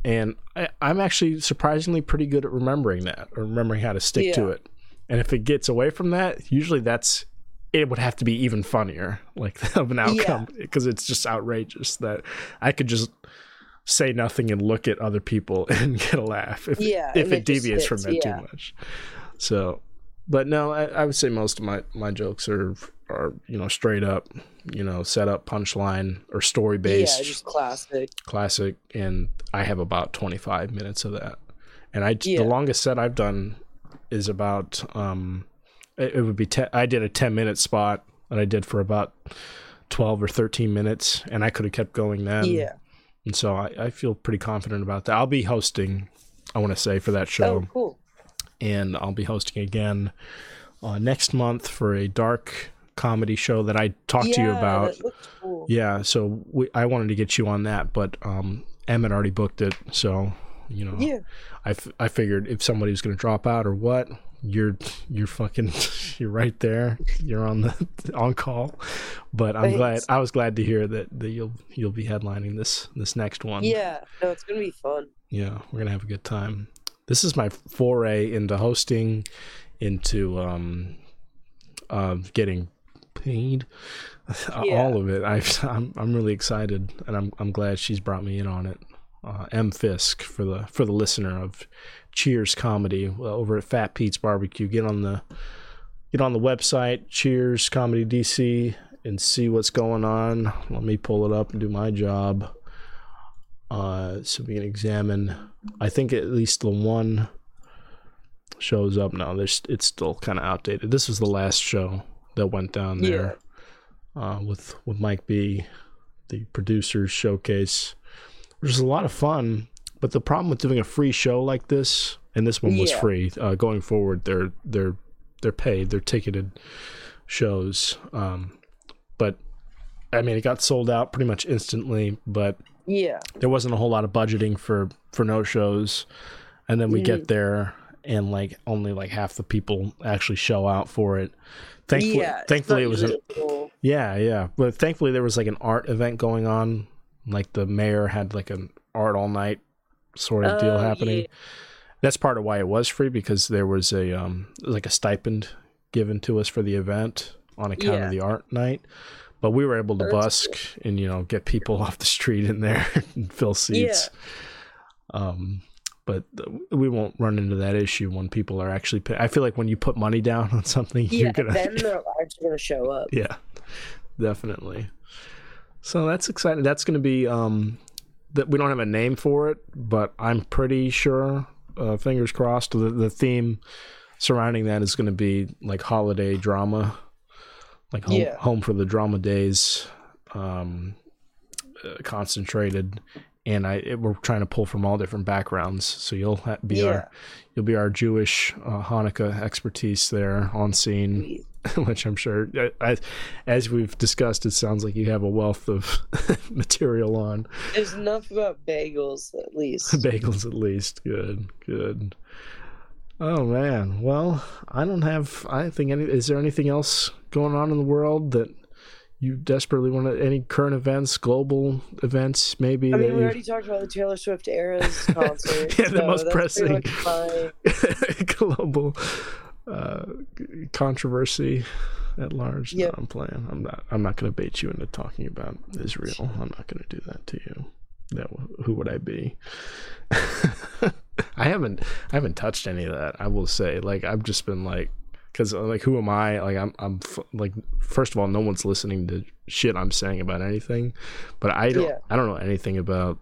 And I, I'm actually surprisingly pretty good at remembering that, or remembering how to stick to it. And if it gets away from that, usually that's it would have to be even funnier, like [laughs] of an outcome, because it's just outrageous that I could just say nothing and look at other people [laughs] and get a laugh if Yeah, if it it deviates from it yeah. too much. So, but no, I, I would say most of my my jokes are are you know straight up, you know, set up punchline or story based Yeah, just classic. classic, and I have about 25 minutes of that. And I Yeah. the longest set I've done is about um it, it would be 10 I did a 10 minute spot that I did for about 12 or 13 minutes and I could have kept going then. yeah. And so I, I feel pretty confident about that. I'll be hosting I want to say for that show Oh, cool. and I'll be hosting again uh, next month for a dark comedy show that I talked to you Yeah, about. Cool. Yeah, so we, I wanted to get you on that, but um, Emmett already booked it, so you know, Yeah. I, f- I figured if somebody was going to drop out or what, you're you're fucking [laughs] you're right there, you're on the on call. But I'm glad I was glad to hear that, that you'll you'll be headlining this this next one. Yeah. No, it's gonna be fun. yeah, we're gonna have a good time. This is my foray into hosting, into um, uh, getting paid, [laughs] Yeah. all of it. I, [laughs] I'm I'm really excited, and I'm I'm glad she's brought me in on it. Uh, M Fisk for the for the listener of Cheers Comedy uh, over at Fat Pete's Barbecue. Get on the get on the website Cheers Comedy DC and see what's going on. Let me pull it up and do my job. Uh, so we can examine. I think at least the one shows up now. There's it's still kind of outdated. This was the last show that went down there uh, with with Mike B, the producers showcase, which was a lot of fun. But the problem with doing a free show like this, and this one was Yeah. free. Uh, going forward, they're they're they're paid. They're ticketed shows. Um, but I mean, it got sold out pretty much instantly. But Yeah. there wasn't a whole lot of budgeting for for no shows and then we Mm. get there and like only like half the people actually show out for it thankfully yeah. thankfully it was a, usual. yeah yeah but thankfully there was like an art event going on like the mayor had like an art all night sort of deal Oh, happening yeah. that's part of why it was free because there was a um like a stipend given to us for the event on account Yeah. of the art night but we were able to That's busk and you know get people [laughs] off the street in there and fill seats um but we won't run into that issue when people are actually pay- i feel like when you put money down on something [laughs] Yeah. you're gonna Then they're actually gonna show up. [laughs] yeah definitely so that's exciting that's going to be um that we don't have a name for it but i'm pretty sure uh, fingers crossed the, the theme surrounding that is going to be like holiday drama. Like home, Yeah. home for the drama days um uh, concentrated. And i it, we're trying to pull from all different backgrounds. So you'll ha- be Yeah. our you'll be our jewish uh, hanukkah expertise there on scene [laughs] which I'm sure, uh, as, as we've discussed, it sounds like you have a wealth of [laughs] material on There's enough about bagels at least. [laughs] bagels, at least. Good, good. Oh man, well, I don't have. I think any. Is there anything else going on in the world that you desperately want to? Any current events, global events, maybe? I mean, we already talked about the Taylor Swift Eras concert. Yeah, the so most pressing. global uh, controversy at large. No, I'm playing. I'm not. I'm not going to bait you into talking about Israel. I'm not going to do that to you. That who would I be? [laughs] I haven't. I haven't touched any of that. I will say. Like I've just been like, because like who am I? Like I'm. I'm f- like first of all, no one's listening to shit I'm saying about anything. But I don't. Yeah. I don't know anything about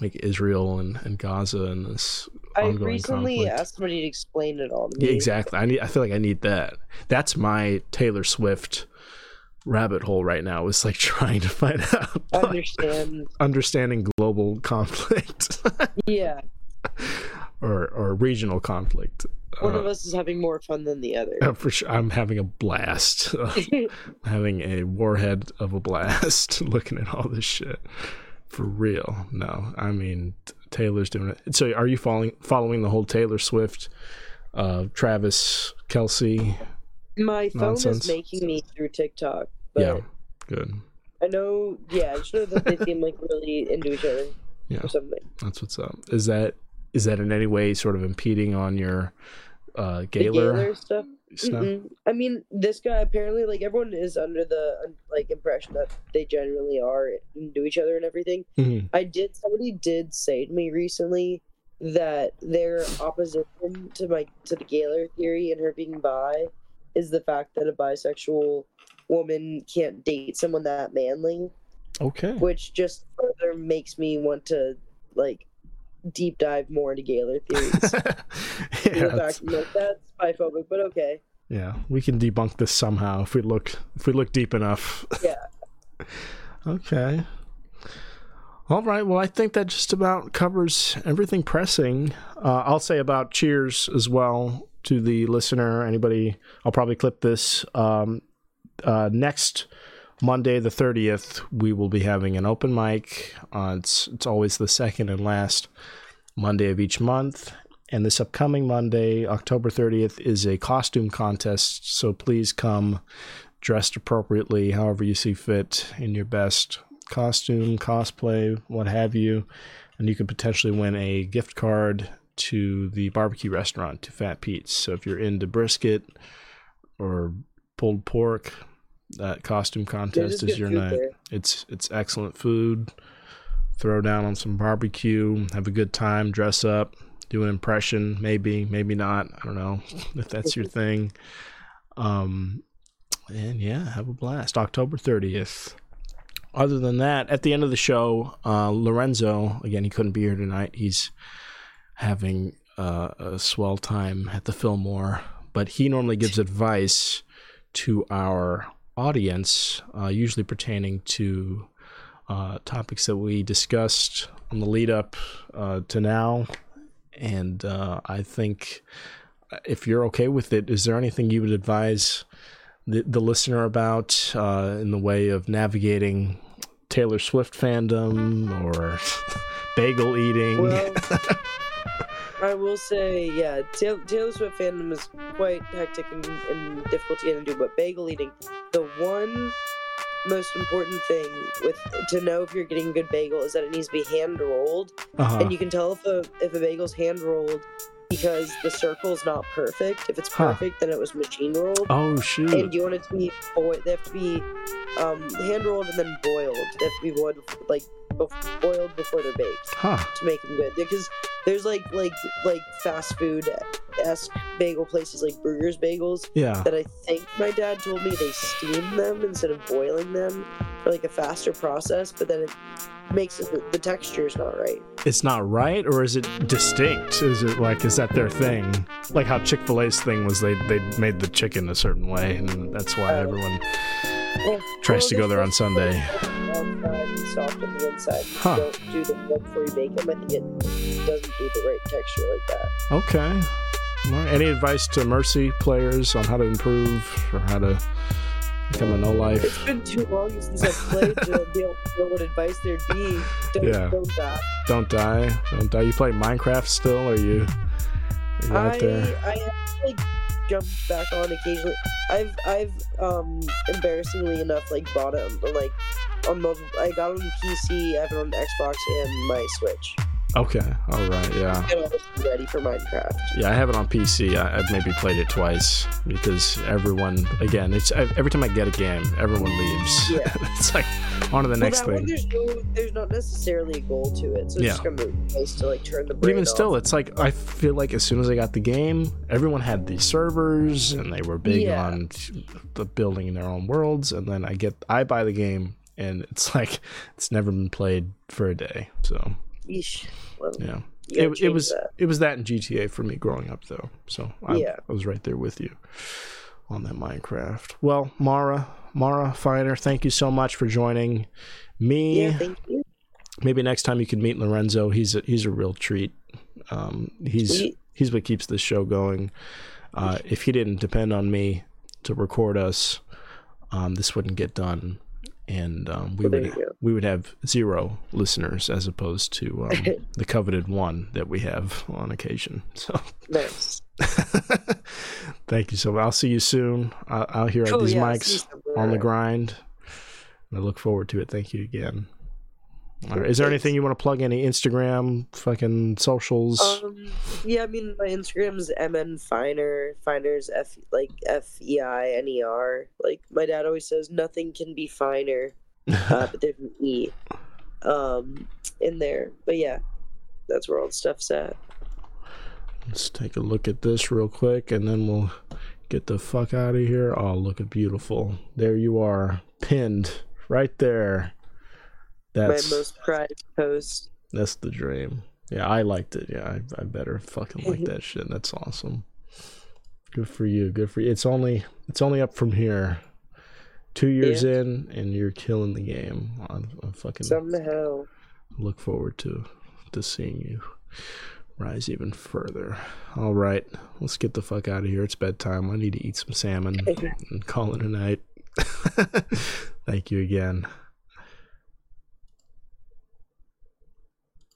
like Israel and, and Gaza and this I recently conflict. asked somebody to explain it all to Yeah, me. exactly. I need. I feel like I need that. That's my Taylor Swift rabbit hole right now. Is like [laughs] trying to find out, like, understand. understanding global conflict [laughs] Yeah. or or regional conflict. One Uh, of us is having more fun than the other. uh, for sure, I'm having a blast. [laughs] having a warhead of a blast looking at all this shit. For real? No, I mean Taylor's doing it. So, are you following following the whole Taylor Swift, uh, Travis Kelce? My phone Nonsense. is making me through TikTok. But Yeah, good. I know. Yeah, I just know that they seem like really into each other Yeah. or something. That's what's up. Is that is that in any way sort of impeding on your uh, The Gaylor, Gaylor stuff. Mm-mm. I mean, this guy apparently like everyone is under the like impression that they generally are into each other and everything. Mhm. I did. Somebody did say to me recently that their opposition to my to the Gaylor theory and her being bi is the fact that a bisexual woman can't date someone that manly, Okay. which just further makes me want to like deep dive more into Gaylor theories. [laughs] yeah, that's- like, that's biphobic, but okay. yeah, we can debunk this somehow if we look if we look deep enough. Yeah. [laughs] okay. All right. Well, I think that just about covers everything pressing. Uh, I'll say about cheers as well to the listener. Anybody? I'll probably clip this. Um, uh, next Monday, the thirtieth, we will be having an open mic. Uh, it's it's always the second and last Monday of each month. And this upcoming Monday, October 30th, is a costume contest. So please come dressed appropriately, however you see fit, in your best costume, cosplay, what have you. And you could potentially win a gift card to the barbecue restaurant, to Fat Pete's. So if you're into brisket or pulled pork, that costume contest is your night. there. It's it's excellent food. Throw down on some barbecue, have a good time, dress up, do an impression, maybe, maybe not. I don't know [laughs] if that's your thing. Um, and yeah, have a blast. October 30th. Other than that, at the end of the show, uh, Lorenzo, again, he couldn't be here tonight. He's having uh, a swell time at the Fillmore, but he normally gives advice to our audience, uh, usually pertaining to uh, topics that we discussed on the lead up uh, to now. And uh, I think if you're okay with it, is there anything you would advise the, the listener about uh, in the way of navigating Taylor Swift fandom or [laughs] bagel eating? Well, [laughs] I will say, yeah, Taylor, Taylor Swift fandom is quite hectic and, and difficult to get into, but bagel eating, the one most important thing with to know if you're getting a good bagel is that it needs to be hand rolled, uh-huh. and you can tell if a if a bagel's hand rolled because the circle's not perfect. If it's Huh. perfect, then it was machine rolled. oh shoot! And you want it to be boiled. They have to be um, hand rolled and then boiled. They have to be boiled like bef- boiled before they're baked huh? to make them good because there's like like like fast food esque bagel places like Bruegger's Bagels Yeah. that I think my dad told me they steam them instead of boiling them like a faster process, but then it makes it the, the texture is not right. it's not right or is it distinct is it like is that their thing like how chick-fil-a's thing was they they made the chicken a certain way and that's why Uh, everyone Well, tries to go there on sunday soft on the inside. Huh. Don't do right before you bake them. I think it doesn't do the right texture like that. okay any advice to mercy players on how to improve or how to become a no It's life been too long since I've played to be able to know what advice there'd be. Don't, Yeah. don't die. don't die don't die you play minecraft still or you are you out I there I have like jumped back on occasionally. I've I've um embarrassingly enough like bought it like on mobile. I got it on PC. I have it on Xbox and my Switch. Okay all right yeah I'm ready for Minecraft. Yeah, I have it on PC. I, I've maybe played it twice because everyone, again, it's I, every time I get a game, everyone leaves. Yeah. [laughs] it's like on to the next well, that thing. One, there's no, there's not necessarily a goal to it, so it's Yeah. just kind of nice to like turn the. But even still, it's like I feel like as soon as I got the game, everyone had these servers and they were big Yeah. on the building their own worlds. And then I get, I buy the game, and it's [laughs] like it's never been played for a day. So Yeesh. Yeah, it, it was that. it was that in GTA for me growing up though. So I, Yeah. I was right there with you on that Minecraft. Well, Mara, Mara Feiner, thank you so much for joining me. Yeah, thank you. Maybe next time you can meet Lorenzo. He's a, he's a real treat. Um, he's Sweet. he's what keeps this show going. Uh, if he didn't depend on me to record us, um, this wouldn't get done. And um, we Well, would we would have zero listeners as opposed to um, [laughs] the coveted one that we have on occasion. So Nice. [laughs] thank you so much. I'll see you soon. I'll, I'll hear Oh, these yeah, I'll see you mics on the grind. I look forward to it. Thank you again. Right. Is there anything you want to plug? Any Instagram, fucking socials? Um, yeah, I mean, my Instagram's mn feiner. Feiner's f like f e i n e r. Like my dad always says, nothing can be finer, uh, but there's an e, um, in there. But yeah, that's where all the stuff's at. Let's take a look at this real quick, and then we'll get the fuck out of here. Oh, look at beautiful. There you are, pinned right there. That's my most prized post. that's the dream. Yeah, I liked it. Yeah, I, I better fucking like that [laughs] shit. That's awesome. Good for you. Good for you. It's only it's only up from here. Two years Yeah. in, and you're killing the game. I'm, I'm fucking Somehow. look forward to to seeing you rise even further. All right, let's get the fuck out of here. It's bedtime. I need to eat some salmon [laughs] and call it a night. [laughs] Thank you again.